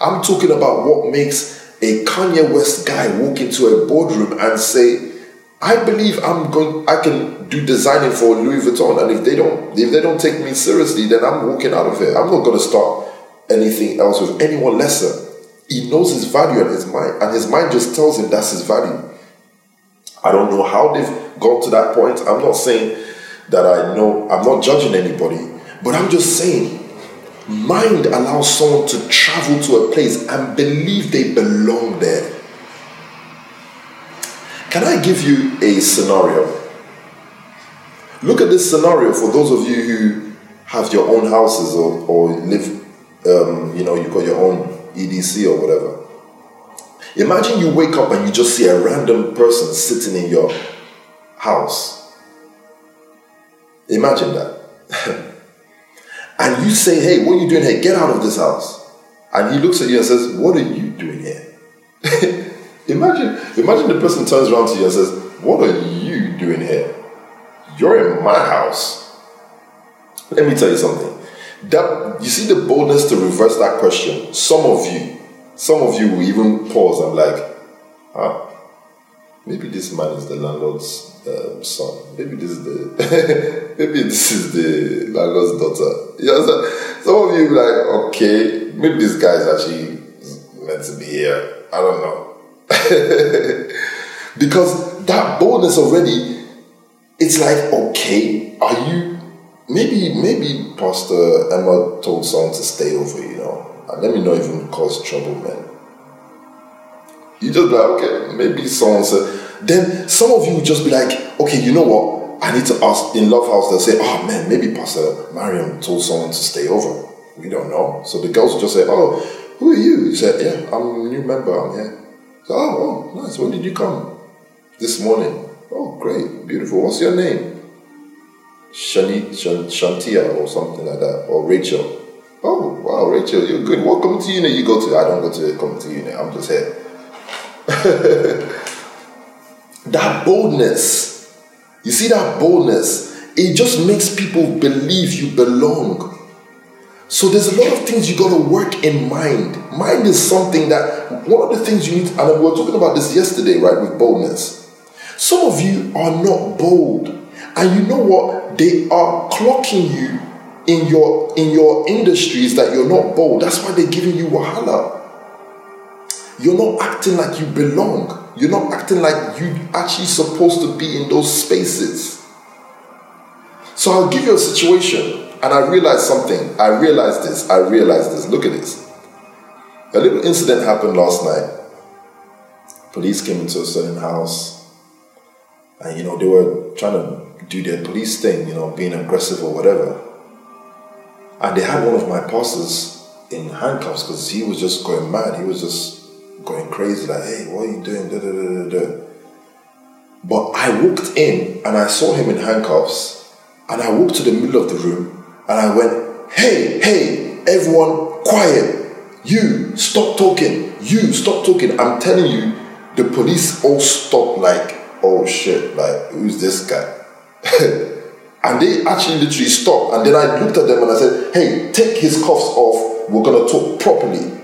I'm talking about what makes a Kanye West guy walk into a boardroom and say, I believe I'm going. I can do designing for Louis Vuitton, and if they don't, if they don't take me seriously, then I'm walking out of here. I'm not going to start anything else with anyone lesser. He knows his value and his mind, and his mind just tells him that's his value. I don't know how they've gone to that point. I'm not saying that I know. I'm not judging anybody, but I'm just saying. Mind allows someone to travel to a place and believe they belong there can I give you a scenario? Look at this scenario for those of you who have your own houses or, or live, um, you know, you got your own EDC or whatever. Imagine you wake up and you just see a random person sitting in your house. Imagine that. and you say, hey, what are you doing here? Get out of this house. And he looks at you and says, what are you doing here? Imagine, imagine the person turns around to you and says, "What are you doing here? You're in my house." Let me tell you something. That you see the boldness to reverse that question. Some of you, some of you will even pause and like, huh? Maybe this man is the landlord's um, son. Maybe this is the maybe this is the landlord's daughter. You know, some of you like, okay, maybe this guy is actually meant to be here. I don't know. because that boldness already, it's like, okay, are you maybe maybe Pastor Emma told someone to stay over, you know, and let me not even cause trouble, man. You just like, okay, maybe someone said then some of you will just be like, okay, you know what? I need to ask in Love House, they'll say, oh man, maybe Pastor Mariam told someone to stay over. We don't know. So the girls will just say, oh, who are you? He said, yeah, I'm a new member, I'm here. So, oh, oh, nice. When did you come? This morning. Oh, great, beautiful. What's your name? Shani, Shantia or something like that, or Rachel. Oh, wow, Rachel, you're good. What community unit you go to? I don't go to a community unit. I'm just here. that boldness, you see that boldness, it just makes people believe you belong. So there's a lot of things you got to work in mind. Mind is something that one of the things you need, and we were talking about this yesterday, right, with boldness. Some of you are not bold, and you know what? They are clocking you in your in your industries that you're not bold. That's why they're giving you wahala. You're not acting like you belong. You're not acting like you actually supposed to be in those spaces. So I'll give you a situation, and I realized something. I realized this. I realized this. Look at this. A little incident happened last night. Police came into a certain house, and you know they were trying to do their police thing, you know, being aggressive or whatever. And they had one of my pastors in handcuffs because he was just going mad. He was just going crazy, like, hey, what are you doing? Da, da, da, da, da. But I walked in and I saw him in handcuffs, and I walked to the middle of the room and I went, hey, hey, everyone, quiet. You, stop talking. You, stop talking. I'm telling you, the police all stop like, oh shit, like, who's this guy? and they actually literally stopped. And then I looked at them and I said, hey, take his cuffs off. We're to talk properly.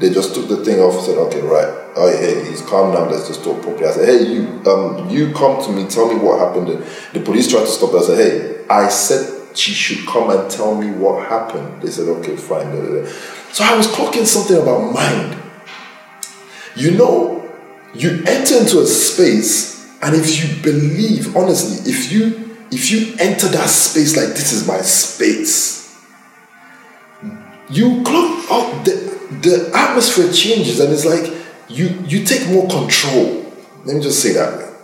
They just took the thing off and said, okay, right. Oh, hey, he's calm now. Let's just talk properly. I said, hey, you, um, you come to me. Tell me what happened. The police tried to stop. I said, hey, I said she should come and tell me what happened. They said, okay, fine. So I was talking something about mind. You know, you enter into a space, and if you believe, honestly, if you if you enter that space like this is my space, you clock up the the atmosphere changes and it's like you you take more control. Let me just say that.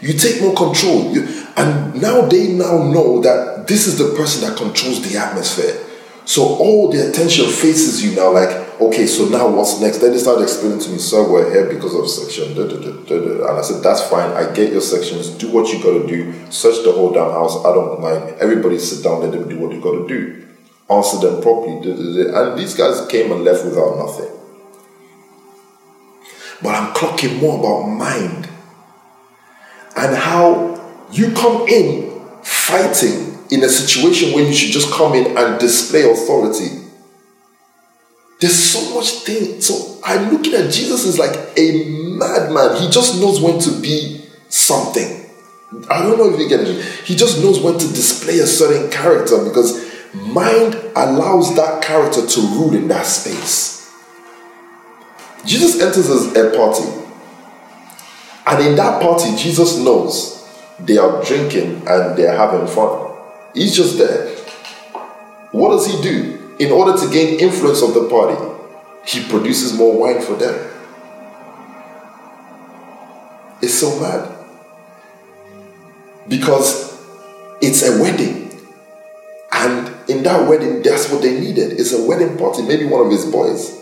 You take more control. You, and now they now know that this is the person that controls the atmosphere. So all the attention faces you now, like, okay, so now what's next? Then they started explaining to me, sir, we're here because of section. Da, da, da, and I said, that's fine. I get your sections. Do what you got to do. Search the whole damn house. I don't mind. Everybody sit down. Let them do what they got to do answer them properly. And these guys came and left without nothing. But I'm clocking more about mind and how you come in fighting in a situation where you should just come in and display authority. There's so much thing. So I'm looking at Jesus as like a madman. He just knows when to be something. I don't know if you get it. He just knows when to display a certain character because mind allows that character to rule in that space. Jesus enters a party, and in that party, Jesus knows they are drinking and they're having fun. He's just there. What does he do? In order to gain influence of the party, he produces more wine for them. It's so mad. Because it's a wedding. And in that wedding, that's what they needed. It's a wedding party, maybe one of his boys.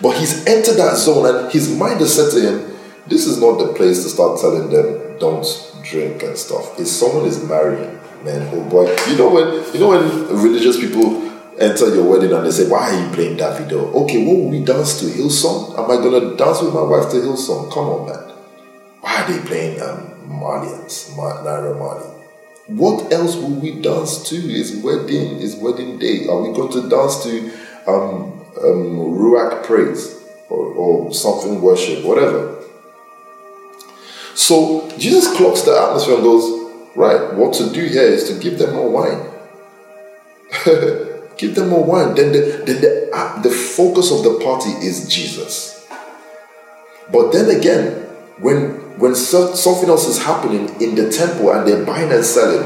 But he's entered that zone and his mind has said to him, This is not the place to start telling them don't drink and stuff. If someone is marrying, man, oh boy. You know when you know when religious people enter your wedding and they say, Why are you playing that video? Okay, what will we dance to? Hillsong? Am I gonna dance with my wife to Hillsong? Come on, man. Why are they playing um Marlians, Naira Marley? What else will we dance to? It's wedding, it's wedding day. Are we going to dance to um, um, Ruach praise or, or something worship, whatever? So Jesus clocks the atmosphere and goes, right, what to do here is to give them more wine. give them more wine. Then the, then the, uh, the focus of the party is Jesus. But then again, when when something else is happening in the temple and they're buying and selling,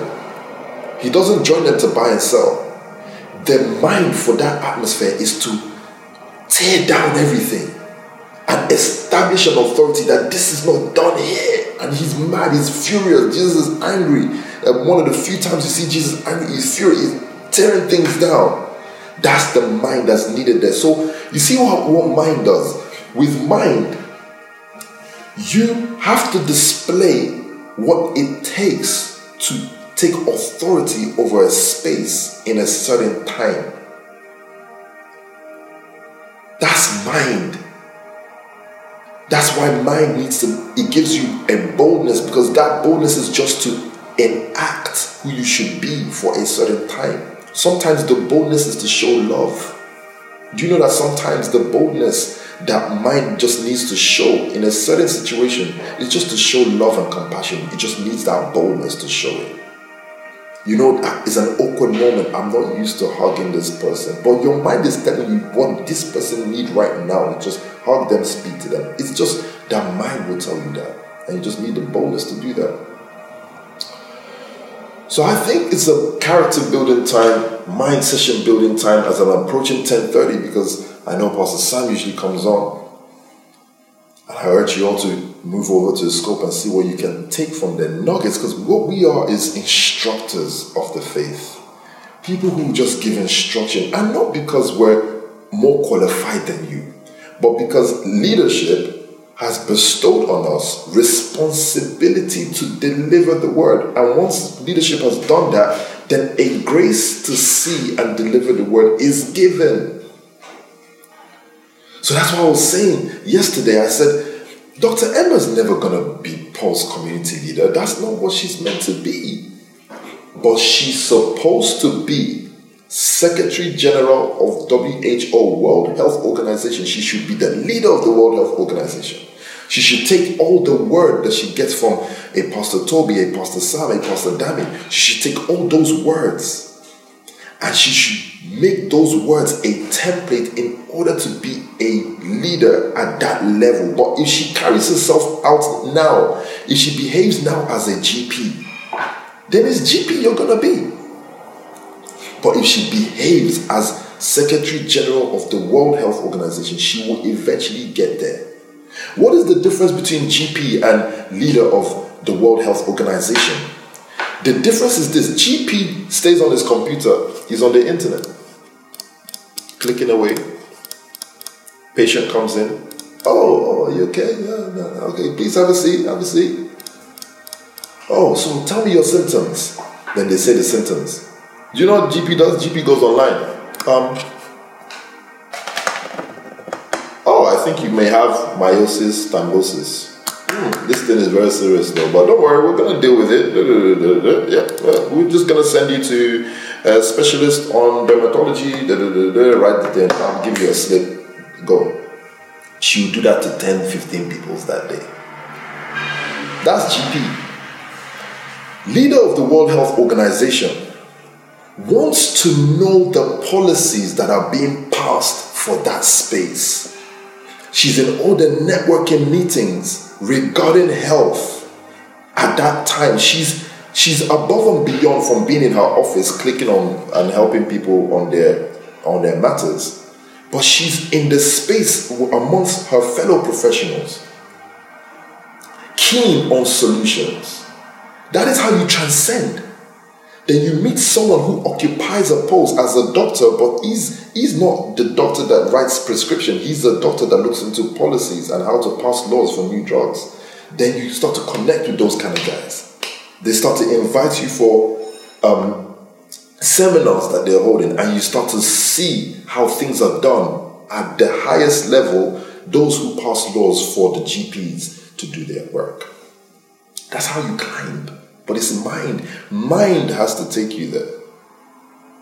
he doesn't join them to buy and sell. The mind for that atmosphere is to tear down everything and establish an authority that this is not done here. And he's mad, he's furious. Jesus is angry. And one of the few times you see Jesus angry, he's furious, he's tearing things down. That's the mind that's needed there. So you see what, what mind does? With mind, you have to display what it takes to take authority over a space in a certain time. That's mind. That's why mind needs to, it gives you a boldness because that boldness is just to enact who you should be for a certain time. Sometimes the boldness is to show love. Do you know that sometimes the boldness that mind just needs to show in a certain situation is just to show love and compassion. It just needs that boldness to show it. You know, uh, it's an awkward moment. I'm not used to hugging this person. But your mind is telling you what this person need right now. Just hug them, speak to them. It's just that mind will tell you that. And you just need the boldness to do that. So I think it's a character building time, mind session building time as I'm approaching 10.30 because I know Pastor Sam usually comes on. I urge you all to move over to the scope and see what you can take from the nuggets because what we are is instructors of the faith. People who just give instruction, and not because we're more qualified than you, but because leadership has bestowed on us responsibility to deliver the word. And once leadership has done that, then a grace to see and deliver the word is given. So that's what I was saying yesterday. I said, Dr. Emma's never gonna be Paul's community leader. That's not what she's meant to be. But she's supposed to be Secretary General of WHO, World Health Organization. She should be the leader of the World Health Organization. She should take all the word that she gets from a Pastor Toby, a Pastor Sam, a Pastor Dami. She should take all those words and she should make those words a template in order to be a leader at that level. But if she carries herself out now, if she behaves now as a GP, then it's GP you're gonna be. But if she behaves as Secretary General of the World Health Organization, she will eventually get there. What is the difference between GP and leader of the World Health Organization? The difference is this GP stays on his computer, he's on the internet, clicking away. Patient comes in. Oh, oh, you okay? Yeah, no, okay, please have a seat, have a seat. Oh, so tell me your symptoms. Then they say the symptoms. Do you know what GP does? GP goes online. Um, oh, I think you may have meiosis thrombosis. Hmm, this thing is very serious though, but don't worry, we're gonna deal with it. Yeah, we're just gonna send you to a specialist on dermatology. Write the thing. I'll give you a slip. Go. She'll do that to 10, 15 people that day. That's GP. Leader of the World Health Organization wants to know the policies that are being passed for that space. She's in all the networking meetings regarding health. At that time, she's she's above and beyond from being in her office clicking on and helping people on their on their matters. But she's in the space amongst her fellow professionals, keen on solutions. That is how you transcend then you meet someone who occupies a post as a doctor, but he's, he's not the doctor that writes prescription. He's the doctor that looks into policies and how to pass laws for new drugs. Then you start to connect with those kind of guys. They start to invite you for um, seminars that they're holding, and you start to see how things are done at the highest level. Those who pass laws for the GPs to do their work. That's how you climb. But it's mind. Mind has to take you there.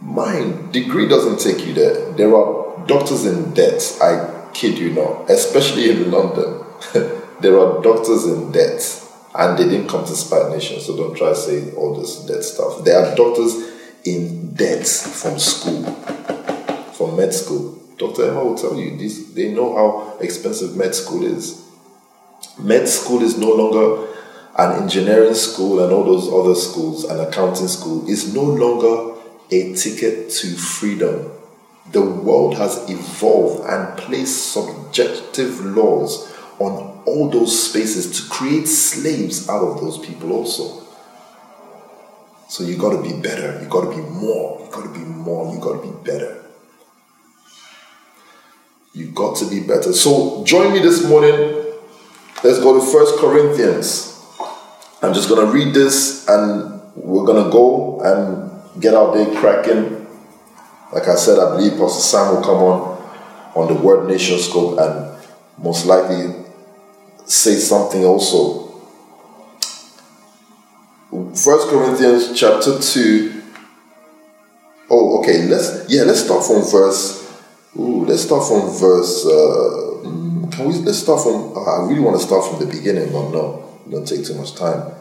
Mind. Degree doesn't take you there. There are doctors in debt. I kid you not. Especially in London. there are doctors in debt. And they didn't come to Spy Nation, so don't try to say all this debt stuff. There are doctors in debt from school, from med school. Dr. Emma will tell you this. They know how expensive med school is. Med school is no longer an engineering school and all those other schools, an accounting school, is no longer a ticket to freedom. The world has evolved and placed subjective laws on all those spaces to create slaves out of those people also. So you got to be better. You got to be more. You got to be more. You got to be better. You got to be better. So join me this morning. Let's go to First Corinthians I'm just going to read this and we're going to go and get out there cracking. Like I said, I believe Pastor Sam will come on on the Word Nation scope and most likely say something also. First Corinthians chapter 2. Oh, okay. Let's yeah, let's start from verse. Ooh, let's start from verse. Uh, can we? Let's start from. Uh, I really want to start from the beginning, but no. Don't take too much time.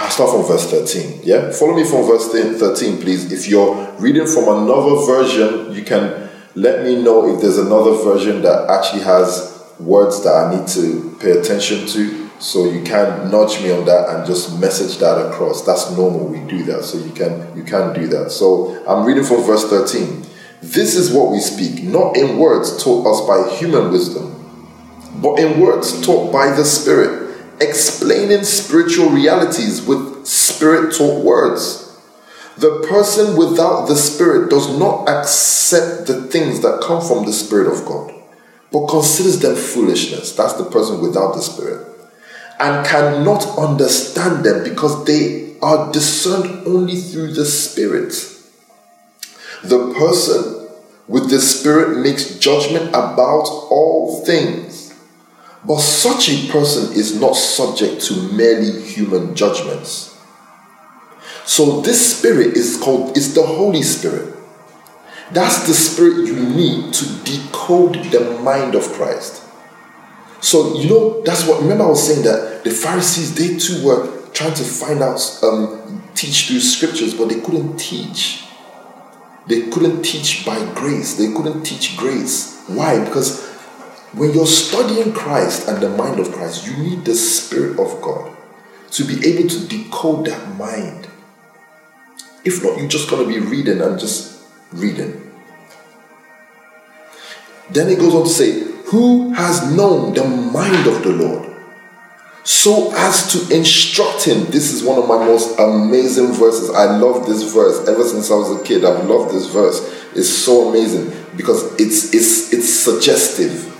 I'll start from verse 13. Yeah? Follow me from verse 13, please. If you're reading from another version, you can let me know if there's another version that actually has words that I need to pay attention to. So you can nudge me on that and just message that across. That's normal. We do that. So you can you can do that. So I'm reading from verse 13. This is what we speak, not in words taught us by human wisdom, but in words taught by the Spirit, explaining spiritual realities with spirit taught words. The person without the Spirit does not accept the things that come from the Spirit of God, but considers them foolishness. That's the person without the Spirit. And cannot understand them because they are discerned only through the Spirit. The person with the Spirit makes judgment about all things. But such a person is not subject to merely human judgments so this spirit is called it's the Holy Spirit. That's the spirit you need to decode the mind of Christ. So you know that's what remember I was saying that the Pharisees they too were trying to find out um, teach through scriptures, but they couldn't teach. They couldn't teach by grace. They couldn't teach grace. Why? Because when you're studying Christ and the mind of Christ, you need the Spirit of God to be able to decode that mind. If not, you're just going to be reading and just reading. Then it goes on to say, Who has known the mind of the Lord? So as to instruct him. This is one of my most amazing verses. I love this verse. Ever since I was a kid, I've loved this verse. It's so amazing because it's it's it's suggestive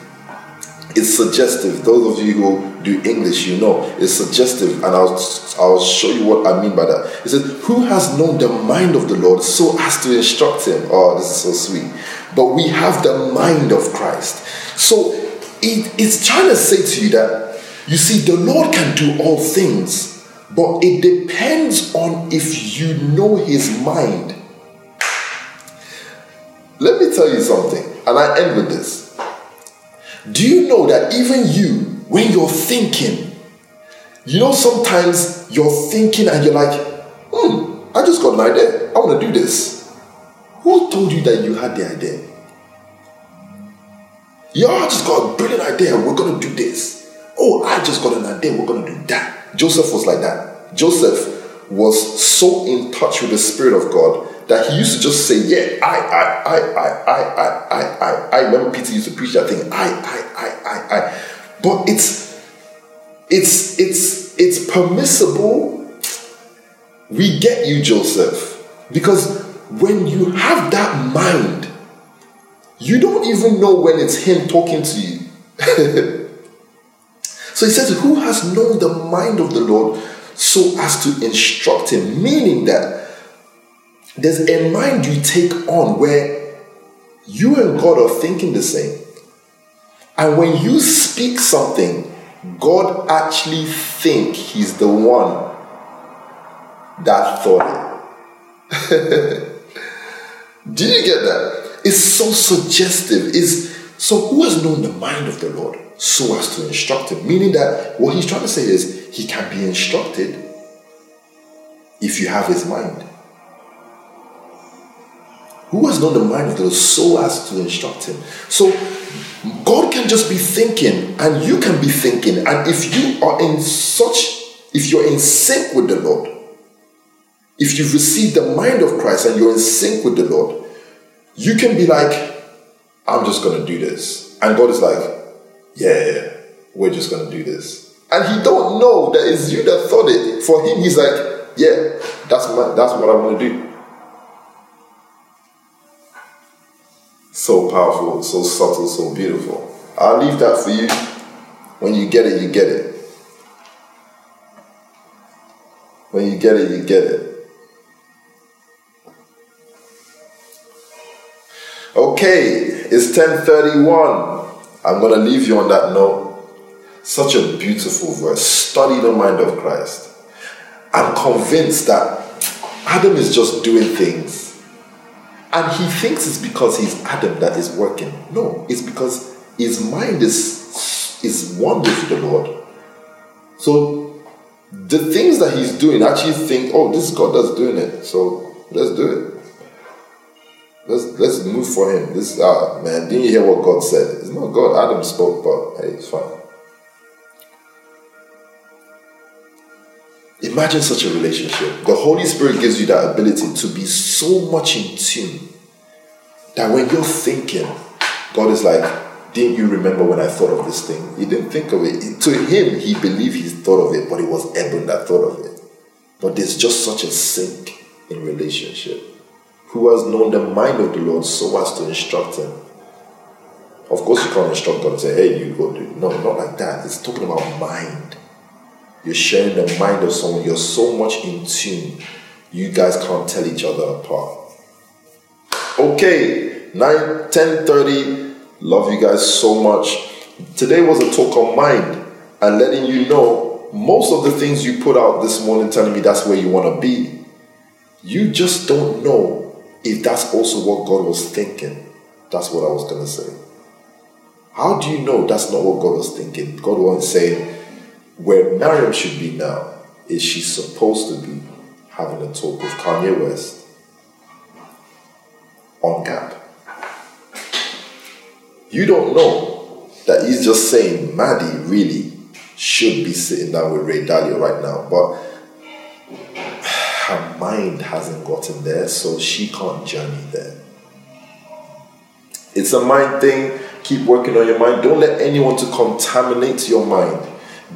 it's suggestive. Those of you who do English, you know, it's suggestive, and I'll I'll show you what I mean by that. It says, "Who has known the mind of the Lord so as to instruct him?" Oh, this is so sweet. But we have the mind of Christ. So it, it's trying to say to you that you see, the Lord can do all things, but it depends on if you know His mind. Let me tell you something, and I end with this. Do you know that even you, when you're thinking, you know, sometimes you're thinking and you're like, hmm, I just got an idea. I want to do this. Who told you that you had the idea? Yeah, I just got a brilliant idea. We're going to do this. Oh, I just got an idea. We're going to do that. Joseph was like that. Joseph was so in touch with the Spirit of God that he used to just say, Yeah, I, I, I, I, I, I, I, I. I remember Peter used to preach that thing, I, I, I, I, I. But it's it's it's it's permissible. We get you, Joseph. Because when you have that mind, you don't even know when it's him talking to you. so he says, Who has known the mind of the Lord so as to instruct him? Meaning that there's a mind you take on where you and God are thinking the same. And when you speak something, God actually think he's the one that thought it. Do you get that? It's so suggestive. Is so who has known the mind of the Lord so as to instruct him? Meaning that what he's trying to say is he can be instructed if you have his mind. Who has known the mind of the so as to instruct him? So God can just be thinking, and you can be thinking. And if you are in such, if you're in sync with the Lord, if you've received the mind of Christ and you're in sync with the Lord, you can be like, I'm just to do this. And God is like, yeah, yeah, we're just to do this. And he don't know that it's you that thought it. For him, he's like, yeah, that's, my, that's what I'm gonna do. So powerful, so subtle, so beautiful. I'll leave that for you. When you get it, you get it. When you get it, you get it. Okay, it's 1031. I'm going to leave you on that note. Such a beautiful verse. Study the mind of Christ. I'm convinced that Adam is just doing things and he thinks it's because he's Adam that is working. No, it's because his mind is is one with the Lord. So the things that he's doing actually think, oh, this is God that's doing it. So let's do it. Let's let's move for him. This ah man, didn't you hear what God said? It's not God. Adam spoke, but hey, it's fine. Imagine such a relationship. The Holy Spirit gives you that ability to be so much in tune that when you're thinking, God is like, didn't you remember when I thought of this thing? He didn't think of it. To him, he believed he thought of it, but it was Eben that thought of it. But there's just such a sync in relationship. Who has known the mind of the Lord so as to instruct him? Of course, you can't instruct God and say, hey, you go do it. No, not like that. It's talking about mind. You're sharing the mind of someone. You're so much in tune. You guys can't tell each other apart. Okay, 9, 10 30. Love you guys so much. Today was a talk on mind and letting you know most of the things you put out this morning telling me that's where you want to be. You just don't know if that's also what God was thinking. That's what I was going to say. How do you know that's not what God was thinking? God wasn't saying, where Mariam should be now is she's supposed to be having a talk with Kanye West on Gap. You don't know that he's just saying Maddie really should be sitting down with Ray Dalio right now, but her mind hasn't gotten there, so she can't journey there. It's a mind thing. Keep working on your mind. Don't let anyone to contaminate your mind.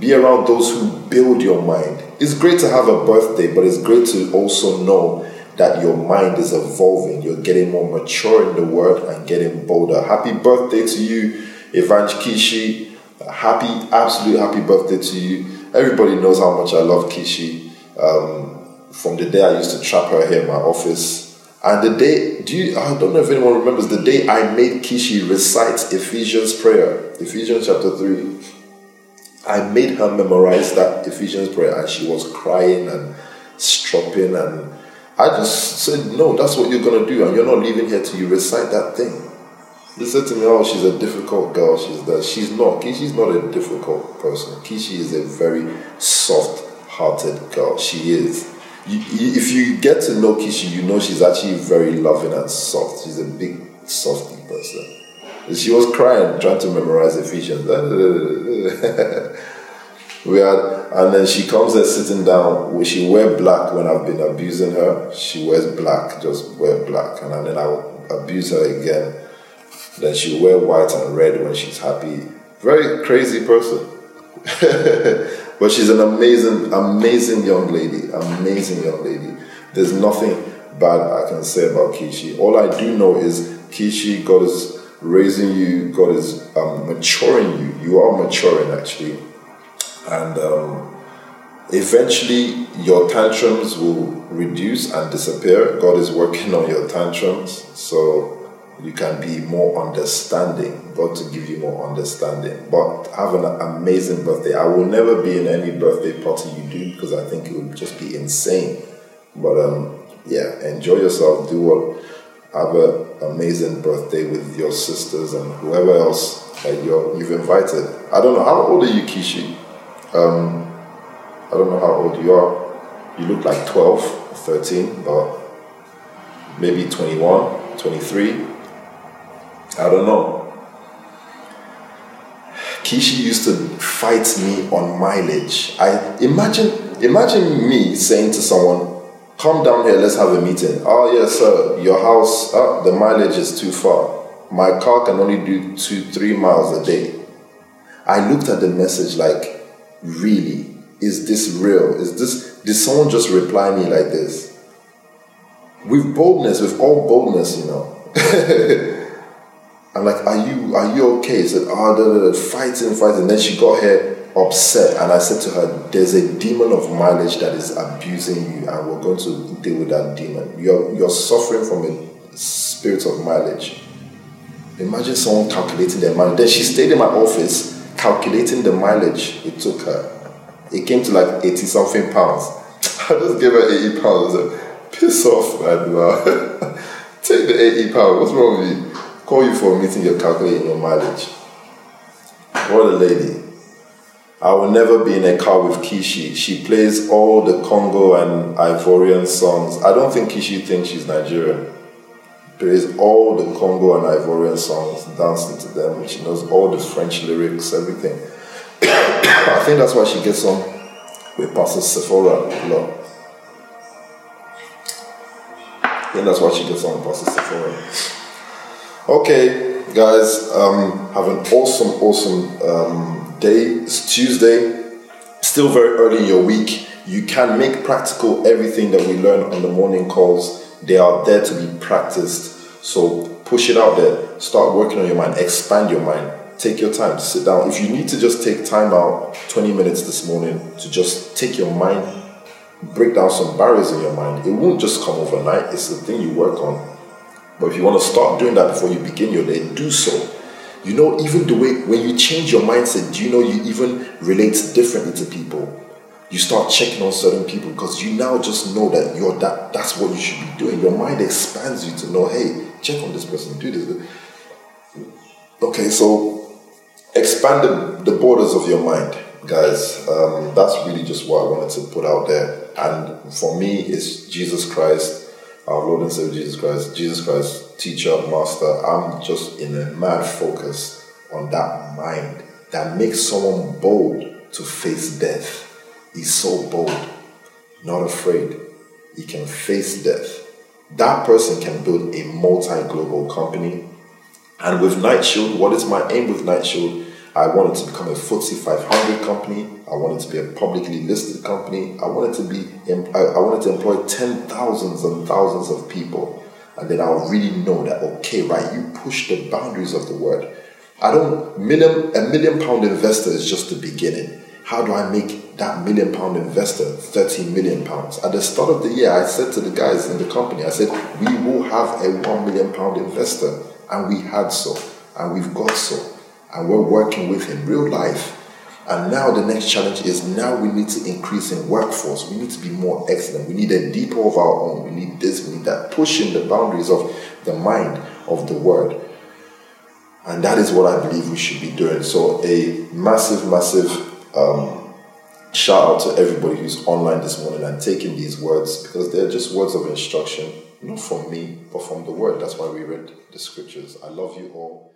Be around those who build your mind. It's great to have a birthday, but it's great to also know that your mind is evolving. You're getting more mature in the word and getting bolder. Happy birthday to you, Evange Kishi. Happy, absolute happy birthday to you. Everybody knows how much I love Kishi. Um, from the day I used to trap her here in my office. And the day, do you, I don't know if anyone remembers the day I made Kishi recite Ephesians prayer, Ephesians chapter 3. I made her memorize that Ephesians prayer and she was crying and stropping and I just said, no, that's what you're gonna do and you're not leaving here till you recite that thing. They said to me, oh, she's a difficult girl, she's that. She's not. Kishi's not a difficult person. Kishi is a very soft-hearted girl. She is. You, you, if you get to know Kishi, you know she's actually very loving and soft. She's a big, softy person. She was crying, trying to memorize Ephesians. Uh, we had, and then she comes there sitting down. She wear black when I've been abusing her. She wears black, just wear black, and then I abuse her again. Then she wear white and red when she's happy. Very crazy person. but she's an amazing, amazing young lady. Amazing young lady. There's nothing bad I can say about Kishi. All I do know is Kishi, God is raising you, God is um, maturing you. You are maturing actually. And um, eventually your tantrums will reduce and disappear. God is working on your tantrums so you can be more understanding. God to give you more understanding. But have an amazing birthday. I will never be in any birthday party you do because I think it would just be insane. But um, yeah, enjoy yourself. Do what have an amazing birthday with your sisters and whoever else that you you've invited. I don't know how old are you, Kishi. Um, I don't know how old you are. You look like 12, 13, but maybe 21, 23. I don't know. Kishi used to fight me on mileage. I imagine imagine me saying to someone, come down here, let's have a meeting. Oh, yes, sir, your house, oh, the mileage is too far. My car can only do two, three miles a day. I looked at the message like, really? Is this real? Is this, did someone just reply me like this? With boldness, with all boldness, you know. I'm like, are you, are you okay? He said, oh, fighting, fighting. Then she got here upset and I said to her, There's a demon of mileage that is abusing you, and we're going to deal with that demon. You're, you're suffering from a spirit of mileage. Imagine someone calculating their mileage. Then she stayed in my office calculating the mileage it took her. It came to like 80 something pounds. I just gave her 80 pounds. Piss off, man. Take the 80 pounds. What's wrong with you? Call you for a meeting, you're calculating your mileage. What a lady. I will never be in a car with Kishi. She plays all the Congo and Ivorian songs. I don't think Kishi thinks she's Nigerian. Plays all the Congo and Ivorian songs, dancing to them. She knows all the French lyrics, everything. I think that's why she gets on with Pastor Sephora a lot. I think that's why she gets on with Pastor Sephora. Okay, guys, um, have an awesome, awesome um, day. Tuesday, still very early in your week. You can make practical everything that we learn on the morning calls. They are there to be practiced. So push it out there. Start working on your mind. Expand your mind take your time, to sit down. If you need to just take time out, 20 minutes this morning, to just take your mind, break down some barriers in your mind, it won't just come overnight. It's the thing you work on. But if you want to start doing that before you begin your day, do so. You know, even the way when you change your mindset, do you know you even relate differently to people? You start checking on certain people because you now just know that you're that that's what you should be doing. Your mind expands you to know, hey, check on this person, do this. Okay, so expand the, the borders of your mind, guys. Um, that's really just what I wanted to put out there. And for me, it's Jesus Christ, our Lord and Savior Jesus Christ, Jesus Christ, teacher, master. I'm just in a mad focus on that mind that makes someone bold to face death. He's so bold, not afraid. He can face death. That person can build a multi global company. And with Night Shield, what is my aim with Night Shield? I wanted to become a FTSE 500 company. I wanted to be a publicly listed company. I wanted to be, I wanted to employ ten thousands and thousands of people, and then I'll really know that okay, right, you push the boundaries of the word. I don't a million pound investor is just the beginning. How do I make that million pound investor 30 million pounds? At the start of the year, I said to the guys in the company, I said, we will have a one million pound investor. And we had so, and we've got so and we're working with in real life. And now the next challenge is now we need to increase in workforce. We need to be more excellent. We need a deeper of our own. We need this, we need that, pushing the boundaries of the mind of the word. And that is what I believe we should be doing. So a massive, massive um, shout out to everybody who's online this morning and taking these words because they're just words of instruction, not from me, but from the word. That's why we read the scriptures. I love you all.